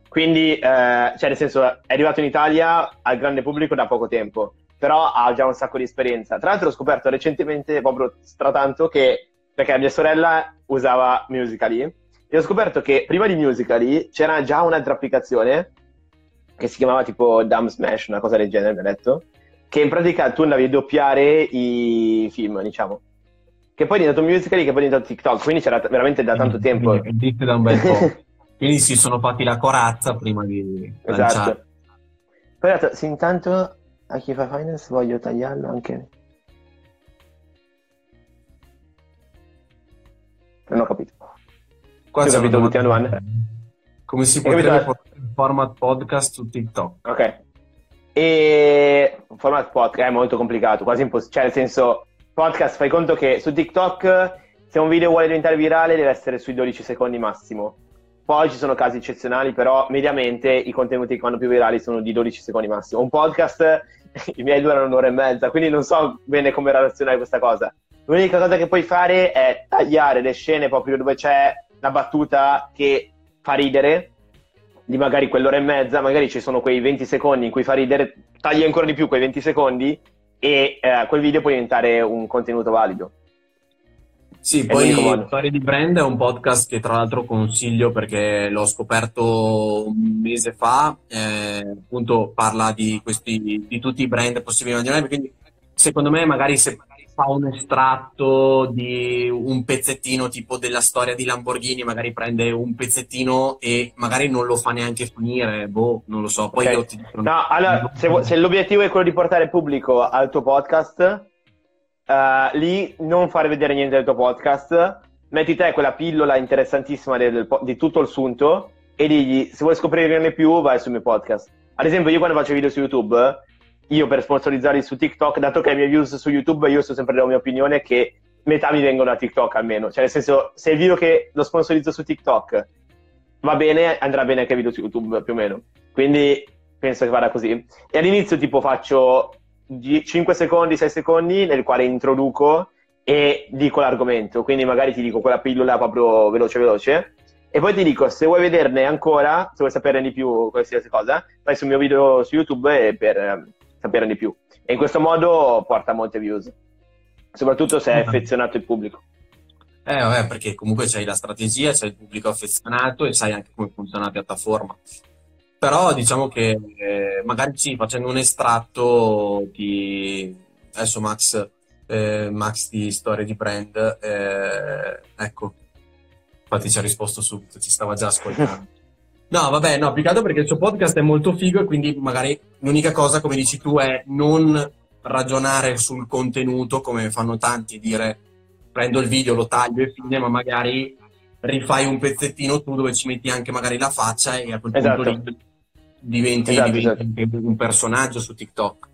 Quindi, eh, cioè nel senso, è arrivato in Italia al grande pubblico da poco tempo, però ha già un sacco di esperienza. Tra l'altro ho scoperto recentemente, proprio stratanto, che perché mia sorella usava Musical.ly e ho scoperto che prima di Musical.ly c'era già un'altra applicazione che si chiamava tipo Dumb Smash, una cosa del genere, mi ha detto, che in pratica tu andavi a doppiare i film, diciamo. Che poi è diventato Musical.ly, che poi è diventato TikTok, quindi c'era veramente da tanto tempo. Esiste da un bel po'. quindi si sono fatti la corazza prima di Esatto. Poi sì, intanto a chi fa finance voglio tagliarlo anche... Non ho capito. Qua ho capito l'ultima domanda. Come si potrebbe portare il format podcast su TikTok? Ok. E un format podcast è molto complicato, quasi impossibile. Cioè, nel senso, podcast, fai conto che su TikTok, se un video vuole diventare virale, deve essere sui 12 secondi massimo. Poi ci sono casi eccezionali, però mediamente i contenuti che vanno più virali sono di 12 secondi massimo. Un podcast, i miei durano un'ora e mezza, quindi non so bene come relazionare questa cosa. L'unica cosa che puoi fare è tagliare le scene proprio dove c'è la battuta che fa ridere di magari quell'ora e mezza, magari ci sono quei 20 secondi in cui fa ridere, tagli ancora di più quei 20 secondi e eh, quel video può diventare un contenuto valido. Sì, è poi Storie di Brand è un podcast che tra l'altro consiglio perché l'ho scoperto un mese fa, eh, appunto parla di, questi, di tutti i brand possibili quindi secondo me magari se fa un estratto di un pezzettino tipo della storia di Lamborghini, magari prende un pezzettino e magari non lo fa neanche finire, boh, non lo so. Poi okay. ti dicono... No, allora, se, se, l'obiettivo è quello di portare il pubblico al tuo podcast, uh, lì non fare vedere niente del tuo podcast, metti te quella pillola interessantissima del, del, di tutto il sunto e digli se vuoi scoprirne più vai sul mio podcast. Ad esempio, io quando faccio video su YouTube io per sponsorizzarli su TikTok, dato che i miei views su YouTube, io sto sempre della mia opinione che metà mi vengono da TikTok almeno. Cioè, nel senso, se il video che lo sponsorizzo su TikTok va bene, andrà bene anche il video su YouTube più o meno. Quindi penso che vada così. E all'inizio, tipo, faccio 5 secondi, 6 secondi nel quale introduco e dico l'argomento, quindi magari ti dico quella pillola proprio veloce veloce e poi ti dico se vuoi vederne ancora, se vuoi saperne di più qualsiasi cosa, vai sul mio video su YouTube per saperne di più. E in questo modo porta molte views, soprattutto se è affezionato il pubblico. Eh, vabbè, perché comunque c'hai la strategia, c'hai il pubblico affezionato e sai anche come funziona la piattaforma. Però diciamo che eh, magari sì, facendo un estratto di adesso Max, eh, Max di storie di brand, eh, ecco, infatti ci ha risposto subito, ci stava già ascoltando. No, vabbè, no, più che altro perché il suo podcast è molto figo e quindi magari l'unica cosa, come dici tu, è non ragionare sul contenuto come fanno tanti, dire prendo il video, lo taglio e fine, ma magari rifai un pezzettino tu dove ci metti anche magari la faccia e a quel esatto. punto diventi, esatto, diventi esatto. un personaggio su TikTok.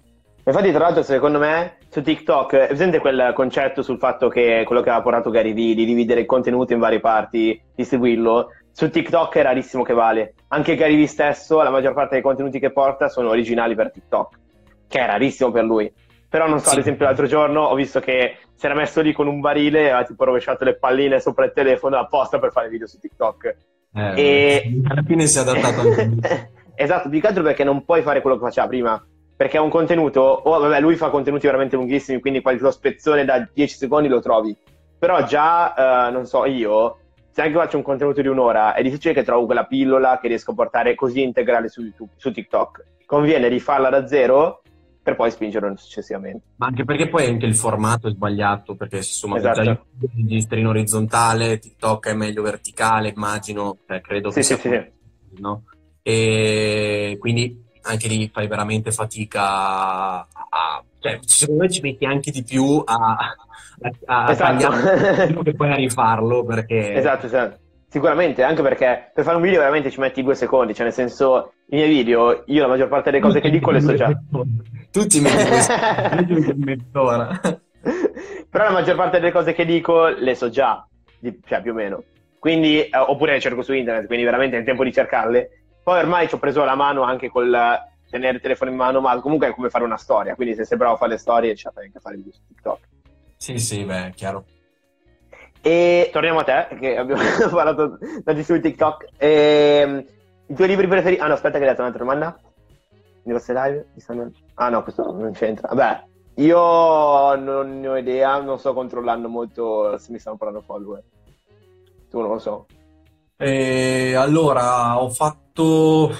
Infatti, tra l'altro, secondo me su TikTok è presente quel concetto sul fatto che quello che aveva portato Gary Vee di dividere il contenuto in varie parti, distribuirlo. Su TikTok è rarissimo che vale. Anche Gary Vee stesso, la maggior parte dei contenuti che porta sono originali per TikTok, che è rarissimo per lui. Però non so, sì. ad esempio l'altro giorno ho visto che si era messo lì con un barile e ha tipo rovesciato le palline sopra il telefono apposta per fare video su TikTok. Eh, e... Alla fine si è adattato anche Esatto, più che altro perché non puoi fare quello che faceva prima. Perché è un contenuto, oh vabbè, lui fa contenuti veramente lunghissimi, quindi qualche spezzone da 10 secondi lo trovi. Però già, uh, non so, io, se anche faccio un contenuto di un'ora, è difficile che trovo quella pillola che riesco a portare così integrale su YouTube, su TikTok. Conviene rifarla da zero per poi spingerlo successivamente. Ma anche perché poi anche il formato è sbagliato, perché insomma esatto. già registri in orizzontale, TikTok è meglio verticale, immagino, cioè, credo sì, che sì, sia sì, sì. no? E quindi anche lì fai veramente fatica a, cioè, secondo me ci metti anche di più a, a, a esatto. che poi a rifarlo perché esatto, esatto sicuramente anche perché per fare un video veramente ci metti due secondi cioè nel senso i miei video io la maggior parte delle cose che dico le so già tutti metti mezz'ora però la maggior parte delle cose che dico le so già cioè più o meno quindi eh, oppure le cerco su internet quindi veramente è il tempo di cercarle poi ormai ci ho preso la mano anche col tenere il telefono in mano, ma comunque è come fare una storia. Quindi se sei bravo a fare le storie, la fai anche a fare video su TikTok. Sì, sì, beh, chiaro. E torniamo a te, che abbiamo parlato tanti su TikTok. E, ehm, I tuoi libri preferiti? Ah no, aspetta che hai detto un'altra domanda. Di queste live? Ah no, questo non c'entra. Vabbè, io non ne ho idea, non sto controllando molto se mi stanno parlando follower. Tu non lo so. E allora, ho fatto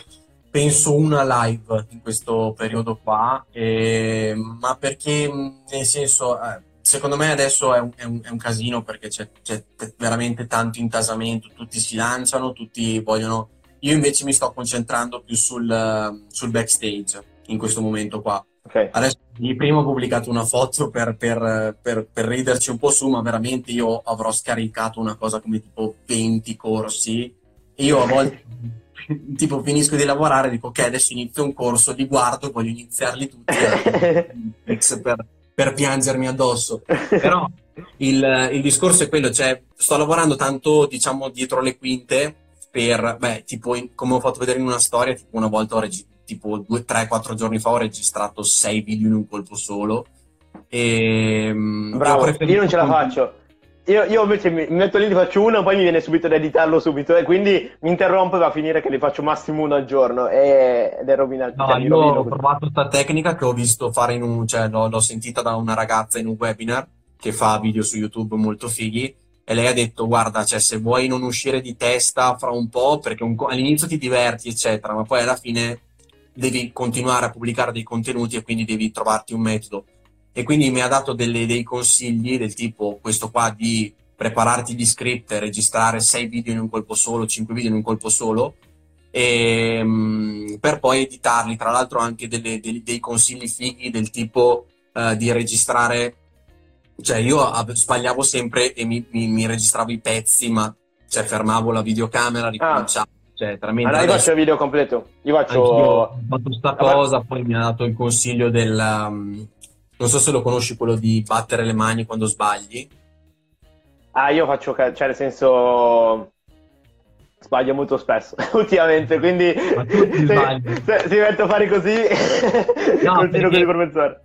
penso una live in questo periodo qua, eh, ma perché nel senso, eh, secondo me adesso è un, è un, è un casino perché c'è, c'è, veramente tanto intasamento, tutti si lanciano, tutti vogliono... Io invece mi sto concentrando più sul, sul backstage in questo momento qua. Okay. Adesso prima ho pubblicato una foto per, per, per, per, riderci un po' su, ma veramente io avrò scaricato una cosa come tipo 20 corsi. Io a volte tipo finisco di lavorare e dico ok adesso inizio un corso, li guardo, voglio iniziarli tutti per, per piangermi addosso. Però il, il, discorso è quello, cioè sto lavorando tanto diciamo dietro le quinte per, beh, tipo in, come ho fatto vedere in una storia, tipo una volta ho registrato tipo 2, 3, 4 giorni fa ho registrato 6 video in un colpo solo. E, mm, Bravo, io non ce la faccio. Io, io, invece mi metto lì, ti faccio uno, poi mi viene subito da editarlo subito e quindi mi interrompo e va a finire che li faccio massimo uno al giorno e, ed è rovinato. No, cioè, io ho provato questa tecnica che ho visto fare in un, cioè l'ho, l'ho sentita da una ragazza in un webinar che fa video su YouTube molto fighi e lei ha detto guarda cioè, se vuoi non uscire di testa fra un po' perché un, all'inizio ti diverti eccetera ma poi alla fine devi continuare a pubblicare dei contenuti e quindi devi trovarti un metodo. E quindi mi ha dato delle, dei consigli del tipo questo qua di prepararti gli script, registrare 6 video in un colpo solo, 5 video in un colpo solo, e, um, per poi editarli. Tra l'altro anche delle, dei, dei consigli fighi del tipo uh, di registrare, cioè io sbagliavo sempre e mi, mi, mi registravo i pezzi, ma cioè, fermavo la videocamera, ricominciavo. Ah cioè, allora, io faccio il video completo. Io faccio. ho fatto questa cosa, poi mi ha dato il consiglio del. Um, non so se lo conosci, quello di battere le mani quando sbagli. Ah, io faccio, cioè, nel senso. Sbaglio molto spesso ultimamente, quindi se, se, se, mi metto a fare così, no, continuo così per mezz'ora.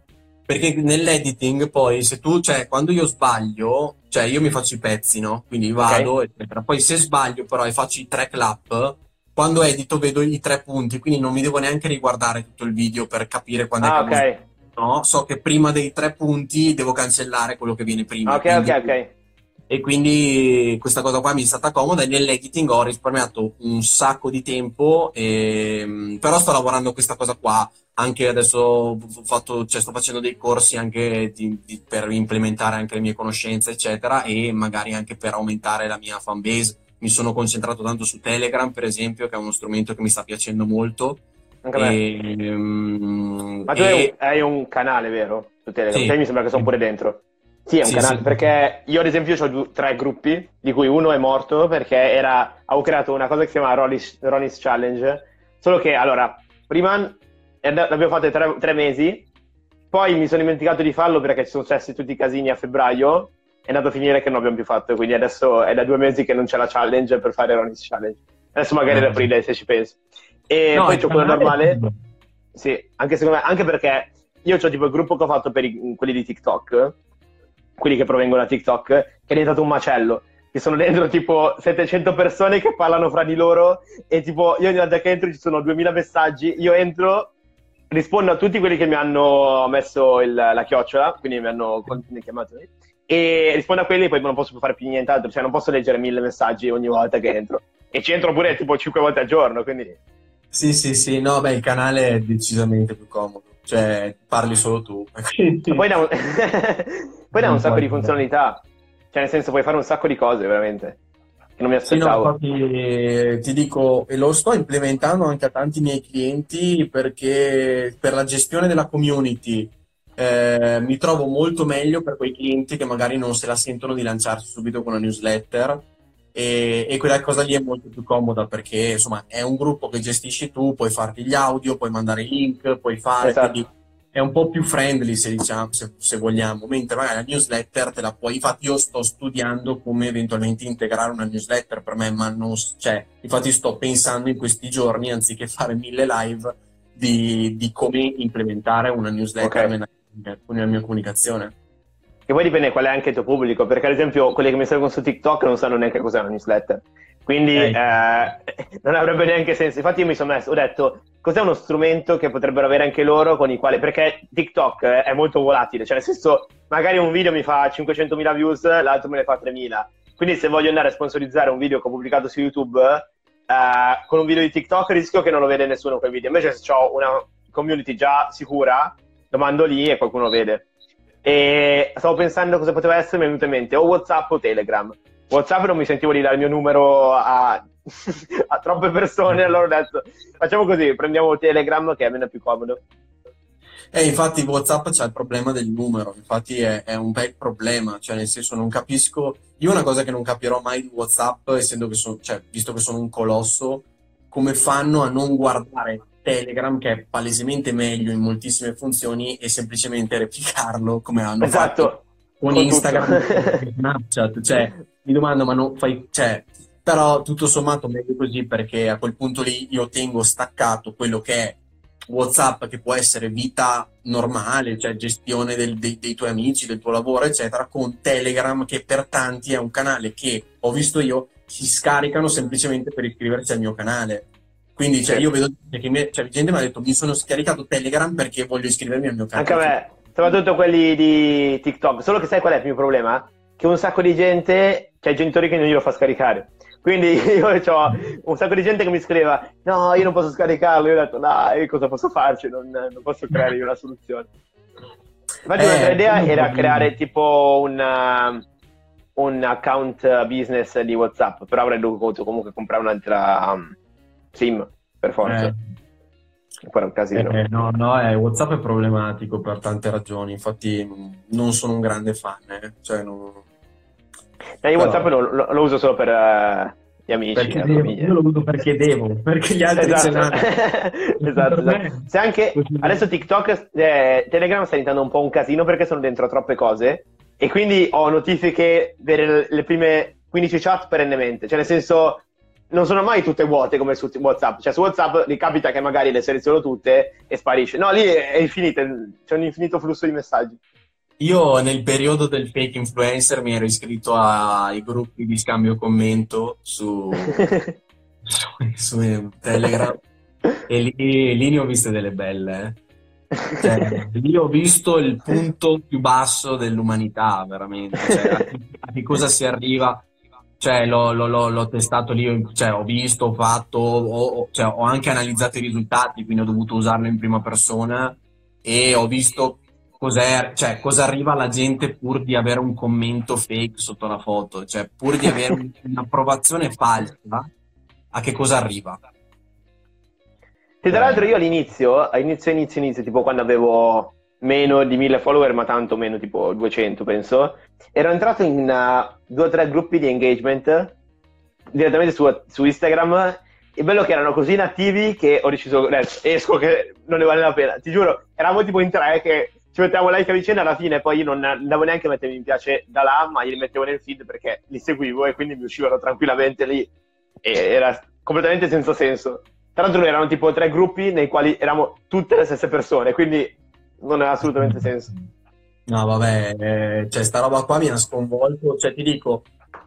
perché nell'editing poi se tu, cioè quando io sbaglio, cioè io mi faccio i pezzi, no? Quindi vado, okay. eccetera. Poi se sbaglio però e faccio i tre clap, quando edito vedo i tre punti, quindi non mi devo neanche riguardare tutto il video per capire quando ah, è che okay. No? So che prima dei tre punti devo cancellare quello che viene prima. Ok, quindi... ok, ok e quindi questa cosa qua mi è stata comoda e nell'editing ho risparmiato un sacco di tempo e, ehm, però sto lavorando a questa cosa qua anche adesso fatto, cioè, sto facendo dei corsi anche di, di, per implementare anche le mie conoscenze eccetera e magari anche per aumentare la mia fan base mi sono concentrato tanto su Telegram per esempio che è uno strumento che mi sta piacendo molto e, um, ma tu e... hai un canale vero su Telegram? Sì. Te mi sembra che sono pure dentro sì, è un sì, canale, sì. perché io ad esempio ho tre gruppi, di cui uno è morto perché era, avevo creato una cosa che si chiama Ronis, Ronis Challenge, solo che allora, prima l'abbiamo fatto tre, tre, mesi, poi mi sono dimenticato di farlo perché ci sono successi tutti i casini a febbraio, è andato a finire che non abbiamo più fatto, quindi adesso è da due mesi che non c'è la challenge per fare Ronis Challenge. Adesso magari ad aprile se ci penso. E no, poi c'ho quello normale. Sì, anche, me, anche perché io ho tipo il gruppo che ho fatto per i, quelli di TikTok quelli che provengono da TikTok, che è diventato un macello. Ci sono dentro tipo 700 persone che parlano fra di loro e tipo io ogni volta che entro ci sono 2000 messaggi, io entro, rispondo a tutti quelli che mi hanno messo il, la chiocciola, quindi mi hanno chiamato e rispondo a quelli e poi non posso fare più nient'altro, cioè non posso leggere mille messaggi ogni volta che entro. E ci entro pure tipo 5 volte al giorno, quindi... Sì, sì, sì, no, beh, il canale è decisamente più comodo, cioè parli solo tu. poi da un... Poi dà un sacco di funzionalità, cioè nel senso puoi fare un sacco di cose veramente. Che non mi aspettavo. Sì, no, infatti, ti dico, e lo sto implementando anche a tanti miei clienti perché per la gestione della community eh, mi trovo molto meglio per quei clienti che magari non se la sentono di lanciarsi subito con una newsletter e, e, quella cosa lì è molto più comoda perché insomma è un gruppo che gestisci tu, puoi farti gli audio, puoi mandare i link, puoi fare, esatto. quindi è un po' più friendly se diciamo se, se, vogliamo mentre magari la newsletter te la puoi infatti io sto studiando come eventualmente integrare una newsletter per me ma non cioè infatti sto pensando in questi giorni anziché fare mille live di, di come implementare una newsletter okay. nella, nella mia comunicazione che poi dipende qual è anche il tuo pubblico perché ad esempio quelli che mi seguono su TikTok non sanno neanche cos'è una newsletter quindi eh, non avrebbe neanche senso infatti io mi sono messo ho detto cos'è uno strumento che potrebbero avere anche loro con i quali perché TikTok è molto volatile, cioè nel senso magari un video mi fa 500.000 views, l'altro me ne fa 3.000. Quindi se voglio andare a sponsorizzare un video che ho pubblicato su YouTube eh, con un video di TikTok rischio che non lo vede nessuno quel video. Invece se ho una community già sicura, lo mando lì e qualcuno lo vede. E stavo pensando cosa poteva essere, mi è venuto in mente o WhatsApp o Telegram. WhatsApp non mi sentivo di dare il mio numero a a troppe persone, allora ho detto facciamo così, prendiamo Telegram che è meno più comodo. Eh, infatti WhatsApp c'è il problema del numero, infatti è, è, un bel problema, cioè nel senso non capisco, io una cosa che non capirò mai di WhatsApp, essendo che sono, cioè, visto che sono un colosso, come fanno a non guardare Telegram che è palesemente meglio in moltissime funzioni e semplicemente replicarlo come hanno esatto. fatto con, con Instagram e Snapchat, cioè mi domando ma non fai, cioè però tutto sommato meglio così perché a quel punto lì io tengo staccato quello che è WhatsApp che può essere vita normale, cioè gestione del, dei, dei, tuoi amici, del tuo lavoro, eccetera, con Telegram che per tanti è un canale che ho visto io si scaricano semplicemente per iscriversi al mio canale. Quindi cioè, io vedo che mi, cioè, gente mi ha detto mi sono scaricato Telegram perché voglio iscrivermi al mio canale. Anche a me, soprattutto quelli di TikTok. Solo che sai qual è il mio problema? Che un sacco di gente, cioè i genitori che non glielo fa scaricare. Quindi io ho un sacco di gente che mi scriveva: No, io non posso scaricarlo. Io ho detto: Dai, cosa posso farci? Non, non posso creare io una soluzione. Infatti, eh, un'altra idea era creare tipo un, un, account business di WhatsApp, però avrei dovuto comunque comprare un'altra um, SIM per forza. Eh. Poi un casino. Eh, no, no, eh, WhatsApp è problematico per tante ragioni. Infatti, non sono un grande fan. Eh. Cioè, non eh, io WhatsApp lo, lo, lo, uso solo per uh, gli amici. Perché devo, io lo uso perché devo, perché gli altri esatto. esatto, esatto. Se anche adesso TikTok, eh, Telegram sta diventando un po' un casino perché sono dentro troppe cose e quindi ho notifiche per le prime 15 chat perennemente. Cioè, nel senso, non sono mai tutte vuote come su WhatsApp. Cioè, su WhatsApp mi capita che magari le seleziono tutte e sparisce. No, lì è, infinita, c'è un infinito flusso di messaggi. Io nel periodo del fake influencer mi ero iscritto ai gruppi di scambio commento su, su, su Telegram e lì, lì, ne ho viste delle belle. Eh. Cioè, lì ho visto il punto più basso dell'umanità, veramente. Cioè, a, che, cosa si arriva? Cioè, l'ho, l'ho, l'ho testato lì, cioè, ho visto, ho fatto, ho, cioè, ho anche analizzato i risultati, quindi ho dovuto usarlo in prima persona e ho visto cos'è, cioè, cosa arriva alla gente pur di avere un commento fake sotto la foto, cioè pur di avere un'approvazione falsa, a che cosa arriva? Sì, tra l'altro io all'inizio, all'inizio, inizio, inizio, tipo quando avevo meno di 1000 follower, ma tanto meno, tipo 200 penso, ero entrato in uh, due o tre gruppi di engagement direttamente su, su Instagram. E bello che erano così inattivi che ho deciso, eh, esco che non ne vale la pena, ti giuro, eravamo tipo in tre che ci mettevo like a vicenda alla fine poi io non andavo neanche a mettere mi piace da là, ma li mettevo nel feed perché li seguivo e quindi mi uscivano tranquillamente lì. E era completamente senza senso. Tra l'altro erano tipo tre gruppi nei quali eravamo tutte le stesse persone, quindi non aveva assolutamente senso. No, vabbè, eh, cioè sta roba qua mi ha sconvolto, cioè ti dico,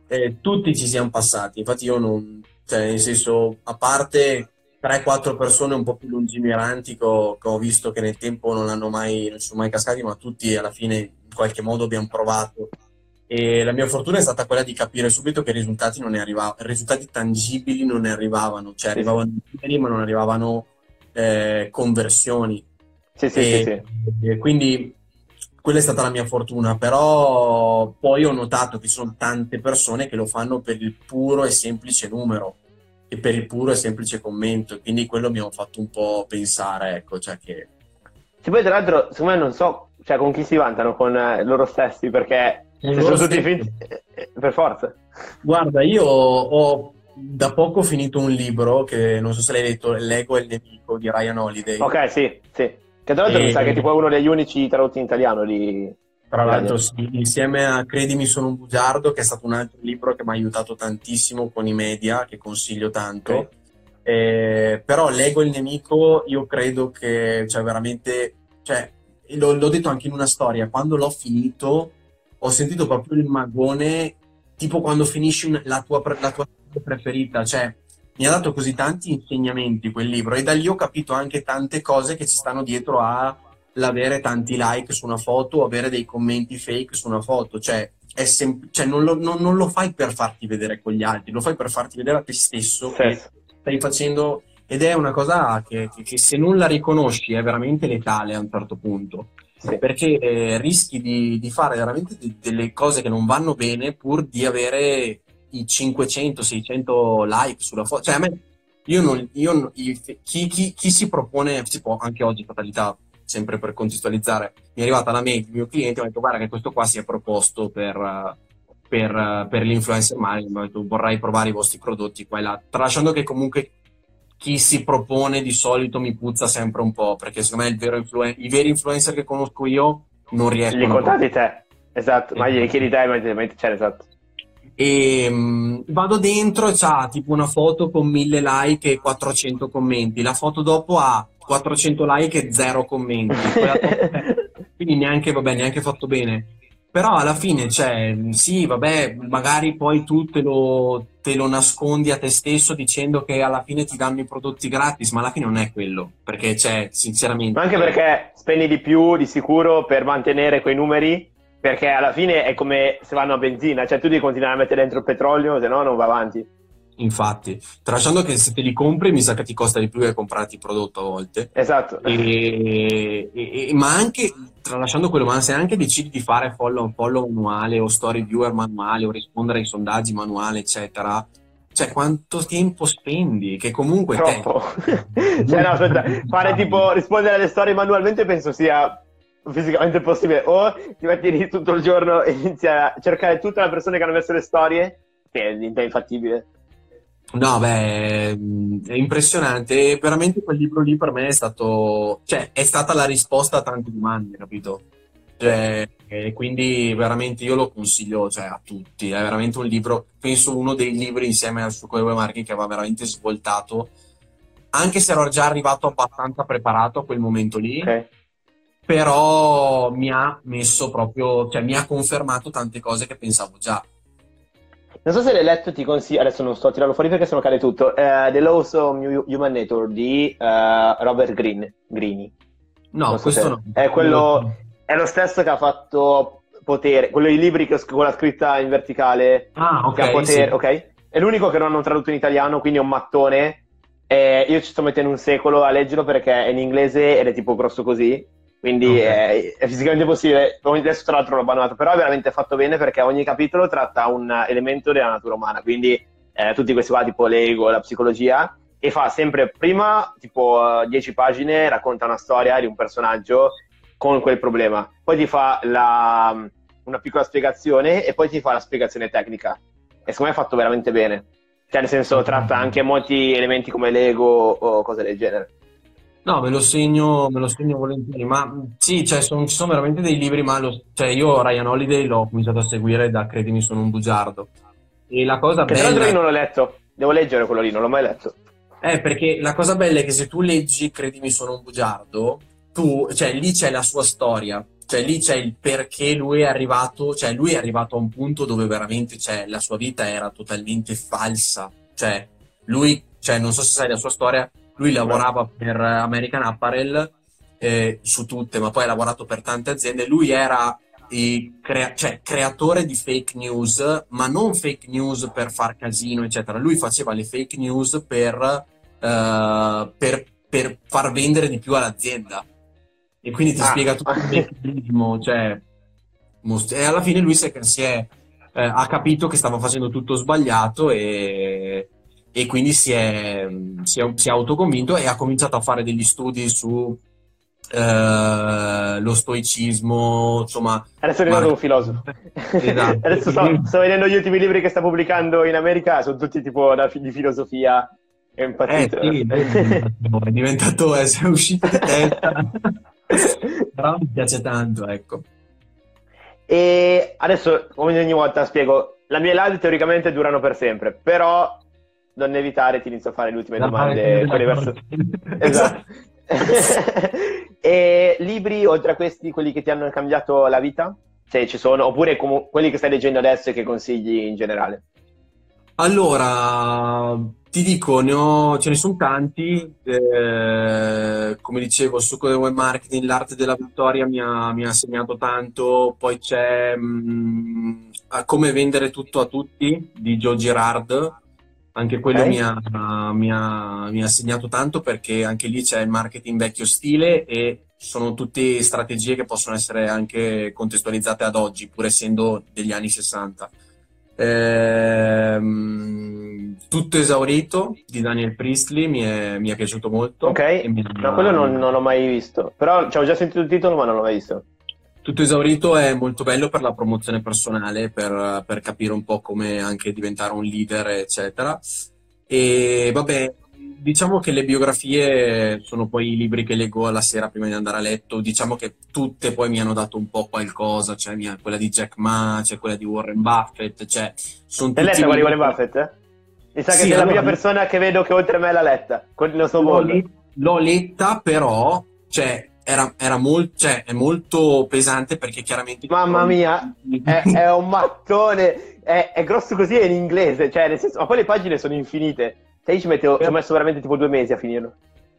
eh, tutti ci siamo passati, infatti io non, cioè nel senso, a parte 3-4 persone un po' più lungimiranti che ho, che ho, visto che nel tempo non hanno mai, non sono mai cascati, ma tutti alla fine in qualche modo abbiamo provato. E la mia fortuna è stata quella di capire subito che i risultati, non ne arrivavano, risultati tangibili non ne arrivavano, cioè arrivavano numeri ma non arrivavano eh, conversioni. Sì, sì, e, sì, sì. Quindi quella è stata la mia fortuna, però poi ho notato che ci sono tante persone che lo fanno per il puro e semplice numero e per il puro e semplice commento, quindi quello mi ha fatto un po' pensare, ecco, cioè che... Sì, poi tra l'altro, secondo me non so cioè, con chi si vantano, con eh, loro stessi, perché se sono tutti finti, eh, per forza. Guarda, io ho da poco finito un libro che non so se l'hai letto, L'ego e il nemico di Ryan Holiday. Ok, sì, sì. Che tra l'altro e... mi sa che tipo è uno degli unici tradotti in italiano di... Tra l'altro sì, insieme a Credimi sono un bugiardo, che è stato un altro libro che mi ha aiutato tantissimo con i media, che consiglio tanto. Okay. Eh, però L'ego il nemico io credo che cioè, veramente... Cioè, l'ho, l'ho detto anche in una storia, quando l'ho finito ho sentito proprio il magone, tipo quando finisci la, tua, la tua preferita, cioè mi ha dato così tanti insegnamenti quel libro e da lì ho capito anche tante cose che ci stanno dietro all'avere tanti like su una foto o avere dei commenti fake su una foto, cioè, sem- cioè non, lo, non, non, lo, fai per farti vedere con gli altri, lo fai per farti vedere a te stesso sì. che stai facendo ed è una cosa che, che, che se non la riconosci è veramente letale a un certo punto sì. perché eh, rischi di, di, fare veramente de- delle cose che non vanno bene pur di avere i 500-600 like sulla foto. Cioè, a me, io non, io, chi, chi, chi, si propone, si può anche oggi, fatalità, sempre per contestualizzare, mi è arrivata la mail del mio cliente, mi ha detto guarda che questo qua si è proposto per, per, per l'influencer marketing, mi ha detto vorrei provare i vostri prodotti qua e là, tralasciando che comunque chi si propone di solito mi puzza sempre un po', perché secondo me influ- i veri influencer che conosco io non riescono. Li contatti te, esatto, ma gli chiedi te, ma c'è cioè, esatto. E um, vado dentro e c'ha tipo una foto con 1000 like e 400 commenti, la foto dopo ha 400 like e 0 commenti, quindi neanche, vabbè, neanche fatto bene. Però alla fine, cioè, sì, vabbè, magari poi tu te lo, te lo, nascondi a te stesso dicendo che alla fine ti danno i prodotti gratis, ma alla fine non è quello, perché, cioè, sinceramente... Ma anche perché spendi di più di sicuro per mantenere quei numeri, perché alla fine è come se vanno a benzina, cioè tu devi continuare a mettere dentro il petrolio, se no non va avanti. Infatti, tralasciando che se te li compri mi sa che ti costa di più che comprarti il prodotto a volte. Esatto. E, e, ma anche, tralasciando quello, ma se anche decidi di fare follow, follow manuale o story viewer manuale o rispondere ai sondaggi manuale, eccetera, cioè quanto tempo spendi? Che comunque... Troppo. Cioè, no, aspetta, fare tipo rispondere alle storie manualmente penso sia fisicamente possibile. O ti metti lì tutto il giorno e inizi a cercare tutte le persone che hanno messo le storie, che è infattibile. No, beh, è impressionante. Veramente quel libro lì per me è stato, cioè, è stata la risposta a tante domande, capito? Cioè, e quindi veramente io lo consiglio cioè, a tutti, è veramente un libro, penso uno dei libri insieme al suo Web Marketing che aveva veramente svoltato, anche se ero già arrivato abbastanza preparato a quel momento lì, okay. Però mi ha messo proprio, cioè mi ha confermato tante cose che pensavo già. Non so se l'hai letto, ti consiglio, adesso non sto a tirarlo fuori perché sennò cade tutto, uh, The Laws of Human Nature di uh, Robert Greene, Greene. No, questo no. È quello è lo stesso che ha fatto Potere, quello dei libri che, con la scritta in verticale. Ah, ok. Potere, sì. ok? È l'unico che non hanno tradotto in italiano, quindi è un mattone. Eh, io ci sto mettendo un secolo a leggerlo perché è in inglese ed è tipo grosso così. Quindi okay. è, è, fisicamente possibile. Adesso, tra l'altro, l'ho abbandonato, però è veramente fatto bene perché ogni capitolo tratta un elemento della natura umana. Quindi eh, tutti questi qua, tipo l'ego, la psicologia, e fa sempre prima, tipo 10 pagine, racconta una storia di un personaggio con quel problema. Poi ti fa la, una piccola spiegazione e poi ti fa la spiegazione tecnica. E secondo me è fatto veramente bene. Cioè, nel senso, tratta anche molti elementi come l'ego o cose del genere. No, me lo segno, me lo segno volentieri. Ma sì, cioè, son, ci sono veramente dei libri, ma lo, cioè, io Ryan Holiday l'ho cominciato a seguire da Credimi sono un bugiardo. E la cosa che. Tra l'altro io non l'ho letto, devo leggere quello lì, non l'ho mai letto. Eh, perché la cosa bella è che se tu leggi Credimi sono un bugiardo, tu, cioè lì c'è la sua storia, cioè lì c'è il perché lui è arrivato, cioè lui è arrivato a un punto dove veramente cioè, la sua vita era totalmente falsa, cioè lui, cioè, non so se sai la sua storia, lui lavorava per American Apparel eh, su tutte, ma poi ha lavorato per tante aziende, lui era crea- cioè, creatore di fake news, ma non fake news per far casino, eccetera, lui faceva le fake news per, uh, per, per far vendere di più all'azienda. E quindi ti ah. spiega tutto il meccanismo, cioè, e alla fine lui si è, si è eh, ha capito che stava facendo tutto sbagliato e, e quindi si è, si, è, si è, autoconvinto e ha cominciato a fare degli studi su eh, lo stoicismo, insomma... Adesso è diventato un filosofo. Esatto. Adesso sto, sto, vedendo gli ultimi libri che sta pubblicando in America, sono tutti tipo da, di filosofia. È impazzito. Eh, sì, è diventato, è, è uscito di testa. Però mi piace tanto, ecco. E adesso, come ogni volta, spiego. La mia live teoricamente durano per sempre, però non evitare, ti inizio a fare le ultime la domande. Verso... esatto. e libri, oltre a questi, quelli che ti hanno cambiato la vita? Se ci sono, oppure com- quelli che stai leggendo adesso e che consigli in generale? Allora, ti dico, ne ho, ce ne sono tanti, eh, come dicevo, il succo del web marketing, l'arte della vittoria mi ha, mi ha segnato tanto, poi c'è mh, mm, come vendere tutto a tutti di Joe Girard, anche quello okay. mi, ha, mi, ha, mi ha segnato tanto perché anche lì c'è il marketing vecchio stile e sono tutte strategie che possono essere anche contestualizzate ad oggi, pur essendo degli anni 60. Ehm, tutto esaurito di Daniel Priestley mi è, mi è piaciuto molto. Ok, no, quello non, non l'ho mai visto, però ci ho già sentito il titolo ma non l'ho mai visto. Tutto esaurito è molto bello per la promozione personale, per, per capire un po' come anche diventare un leader, eccetera. E vabbè, diciamo che le biografie sono poi i libri che leggo alla sera prima di andare a letto. Diciamo che tutte poi mi hanno dato un po' qualcosa. Cioè quella di Jack Ma, c'è quella di Warren Buffett. Cioè, sono Hai letto quella di Warren Buffett? Eh? Mi sa che sì, sei la prima persona che vedo che oltre me l'ha letta. Con suo l'ho, le- l'ho letta, però, cioè, era, era molt- cioè, è molto pesante perché chiaramente... Mamma mia, è, è un mattone, è, è, grosso così è in inglese, cioè nel senso, ma poi le pagine sono infinite. Cioè, io ci, mettevo, ci ho messo veramente tipo due mesi a finirlo.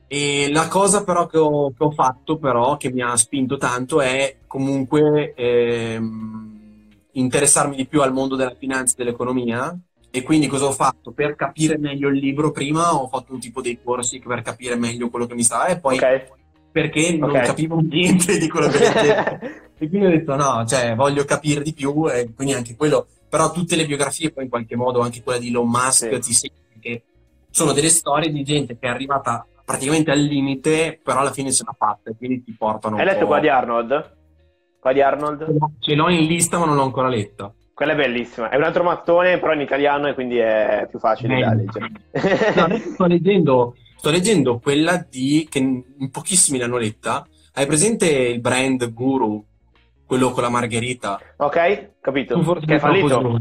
E la cosa però che ho, che ho, fatto, però, che mi ha spinto tanto, è comunque ehm, interessarmi di più al mondo della finanza e dell'economia. E quindi cosa ho fatto? Per capire meglio il libro prima ho fatto un tipo dei corsi per capire meglio quello che mi stava e poi okay. Perché non okay. capivo niente di quello che leggevo. e quindi ho detto no, cioè voglio capire di più e quindi anche quello, però tutte le biografie poi in qualche modo, anche quella di Elon Musk, sì. ti segna che sono delle storie di gente che è arrivata praticamente al limite, però alla fine se l'ha fatta e quindi ti portano. Hai letto qua di Arnold? Qua di Arnold? Ce l'ho in lista, ma non l'ho ancora letta. Quella è bellissima. È un altro mattone, però in italiano e quindi è più facile da leggere. no, sto, leggendo, sto leggendo quella di che in pochissimi l'hanno letta. Hai presente il brand Guru? quello con la margherita. Ok, capito. Forse che è fallito. Però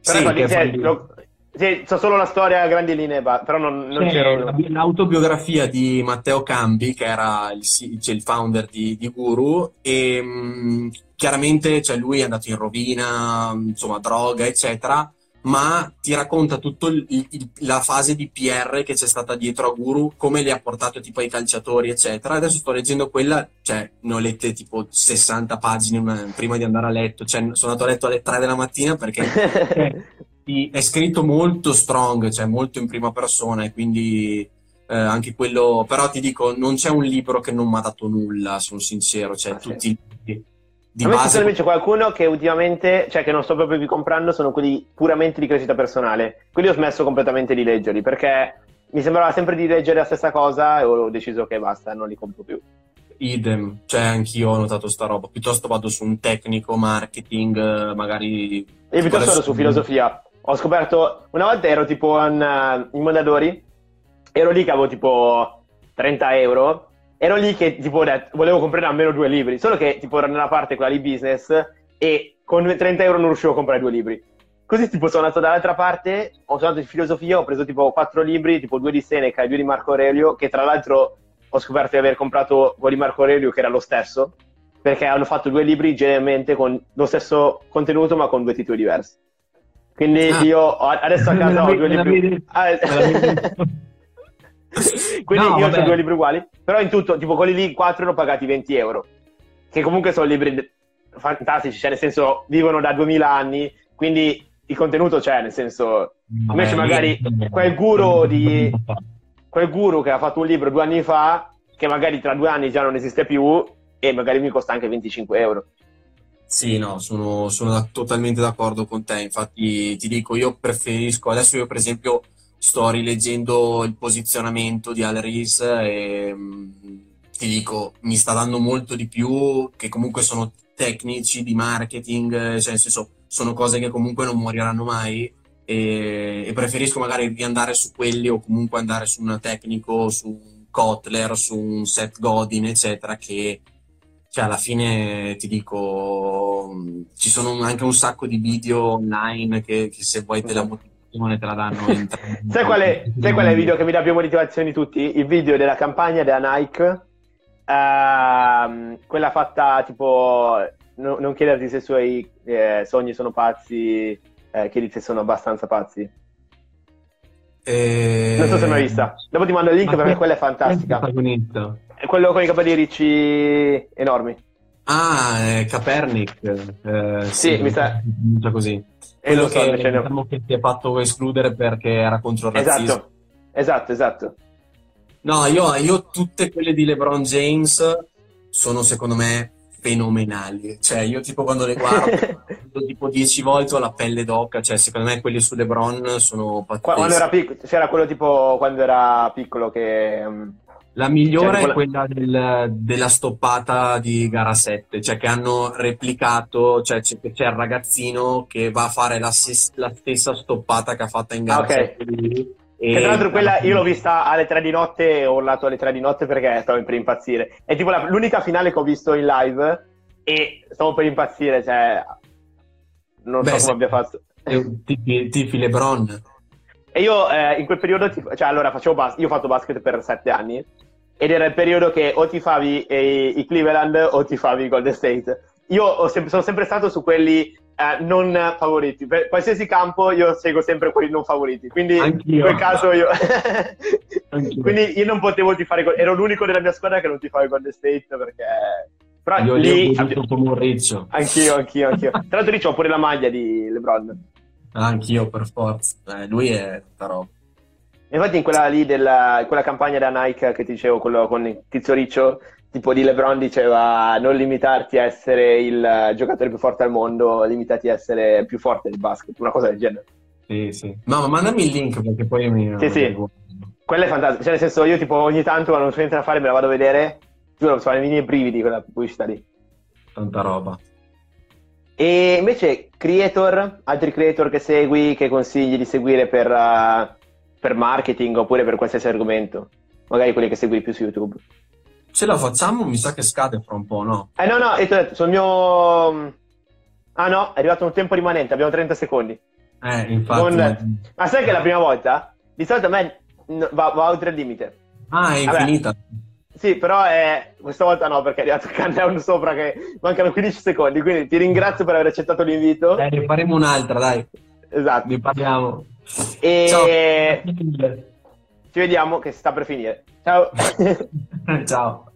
sì, è fallito. Sì, so solo la storia a grandi linee, però non, non c'era... L'autobiografia di Matteo Cambi, che era il, cioè, il founder di, di, Guru, e mh, chiaramente cioè, lui è andato in rovina, insomma, droga, eccetera, ma ti racconta tutta la fase di PR che c'è stata dietro a Guru, come li ha portato tipo ai calciatori, eccetera. Adesso sto leggendo quella, cioè, ne ho lette tipo 60 pagine prima di andare a letto, cioè, sono andato a letto alle 3 della mattina perché è scritto molto strong, cioè molto in prima persona e quindi eh, anche quello, però ti dico, non c'è un libro che non mi ha dato nulla, sono sincero, cioè ah, tutti sì. Di a me base... invece qualcuno che ultimamente, cioè che non sto proprio più comprando, sono quelli puramente di crescita personale. Quelli ho smesso completamente di leggerli perché mi sembrava sempre di leggere la stessa cosa e ho deciso che basta, non li compro più. Idem, cioè anch'io ho notato sta roba, piuttosto vado su un tecnico, marketing, eh, magari... Io piuttosto vado su filosofia, ho scoperto, una volta ero tipo in, uh, in Mondadori, ero lì che avevo tipo 30 euro, ero lì che tipo detto, volevo comprare almeno due libri, solo che tipo ero nella parte quella di business e con 30 euro non riuscivo a comprare due libri. Così tipo sono andato dall'altra parte, ho suonato di filosofia, ho preso tipo quattro libri, tipo due di Seneca e due di Marco Aurelio, che tra l'altro ho scoperto di aver comprato quello di Marco Aurelio che era lo stesso, perché hanno fatto due libri generalmente con lo stesso contenuto ma con due titoli diversi. Quindi ah. io adesso a casa ho due libri. Ah, Quindi no, io vabbè. ho due libri uguali, però in tutto, tipo quelli lì, quattro l'ho pagati 20 euro, che comunque sono libri fantastici, cioè nel senso vivono da 2000 anni, quindi il contenuto c'è, nel senso, invece magari quel guru di quel guru che ha fatto un libro due anni fa, che magari tra due anni già non esiste più e magari mi costa anche 25 euro. Sì, no, sono, sono da, totalmente d'accordo con te. Infatti, ti dico, io preferisco. Adesso, io, per esempio, sto rileggendo il posizionamento di Al Rees e mm, ti dico, mi sta dando molto di più. Che comunque sono tecnici di marketing, cioè, nel senso, sono cose che comunque non moriranno mai. E, e preferisco magari andare su quelli o comunque andare su un tecnico, su un Kotler, su un Seth Godin, eccetera, che cioè alla fine ti dico, ci sono anche un sacco di video online che, che se vuoi te la motivazione te la danno. In sai, qual è, sai qual è il video che mi dà più motivazioni tutti? Il video della campagna della Nike, uh, quella fatta tipo, no, non chiederti se i suoi eh, sogni sono pazzi, eh, chiedi se sono abbastanza pazzi. E... Non so se l'hai vista. Dopo ti mando il link Ma perché quella è fantastica. È quello con i capelli ricci enormi. Ah, è Capernic. Eh, sì, sì, mi sta... così. Quello so, che, diciamo che ti ha fatto escludere perché era contro il razzismo. Esatto, esatto, esatto. No, io, io tutte quelle di LeBron James sono secondo me fenomenali. Cioè, io tipo quando le guardo, tipo dieci volte ho la pelle d'oca. Cioè, secondo me quelli su LeBron sono pazzeschi. Quando era piccolo, c'era quello tipo quando era piccolo che... Mm, la migliore cioè, è quella del, della stoppata di gara 7, cioè che hanno replicato, cioè c'è, c'è il ragazzino che va a fare la, la, stessa stoppata che ha fatto in gara okay. 7 e tra l'altro quella io l'ho vista alle 3 di notte e ho urlato alle 3 di notte perché stavo per impazzire. È tipo la, l'unica finale che ho visto in live e stavo per impazzire, cioè non Beh, so come abbia fatto. Tifi, tifi LeBron. E io eh, in quel periodo, cioè allora facevo bas- io ho fatto basket per 7 anni ed era il periodo che o tifavi eh, i Cleveland o tifavi Golden State. Io sem- sono sempre stato su quelli eh, non favoriti. Per qualsiasi campo io seguo sempre quelli non favoriti. Quindi Anch'io. in quel caso io... Quindi io non potevo tifare... Ero l'unico della mia squadra che non tifava Golden State perché... Però io lì... Ho come un riccio. Anch'io, anch'io, anch'io. Tra l'altro riccio ho pure la maglia di LeBron. Anch'io per forza. Eh, lui è però. Infatti in quella lì della quella campagna da Nike che ti dicevo, quello con il tizio riccio, tipo di LeBron diceva non limitarti a essere il giocatore più forte al mondo, limitati a essere più forte del basket, una cosa del genere. Sì, sì. No, ma mandami il link perché poi mi... Sì, sì. Quella è fantastica. Cioè, nel senso, io tipo ogni tanto quando non so niente da fare me la vado a vedere, giuro, sono i miei brividi quella pubblicità lì. Tanta roba. E invece creator, altri creator che segui, che consigli di seguire per, uh, per marketing oppure per qualsiasi argomento? Magari quelli che segui più su YouTube. Ce la facciamo, mi sa che scade fra un po', no? Eh no, no, e ti ho detto, sul mio... Ah no, è arrivato un tempo rimanente, abbiamo 30 secondi. Eh, infatti. Non- Ma sai che è la prima volta? Di solito a me va, va oltre il limite. Ah, è Vabbè. infinita. Sì, però è... questa volta no, perché è arrivato il countdown sopra che mancano 15 secondi, quindi ti ringrazio per aver accettato l'invito. Dai, ne faremo un'altra, dai. Esatto. Ne parliamo. E Ciao. ci vediamo che sta per finire. Ciao. Ciao.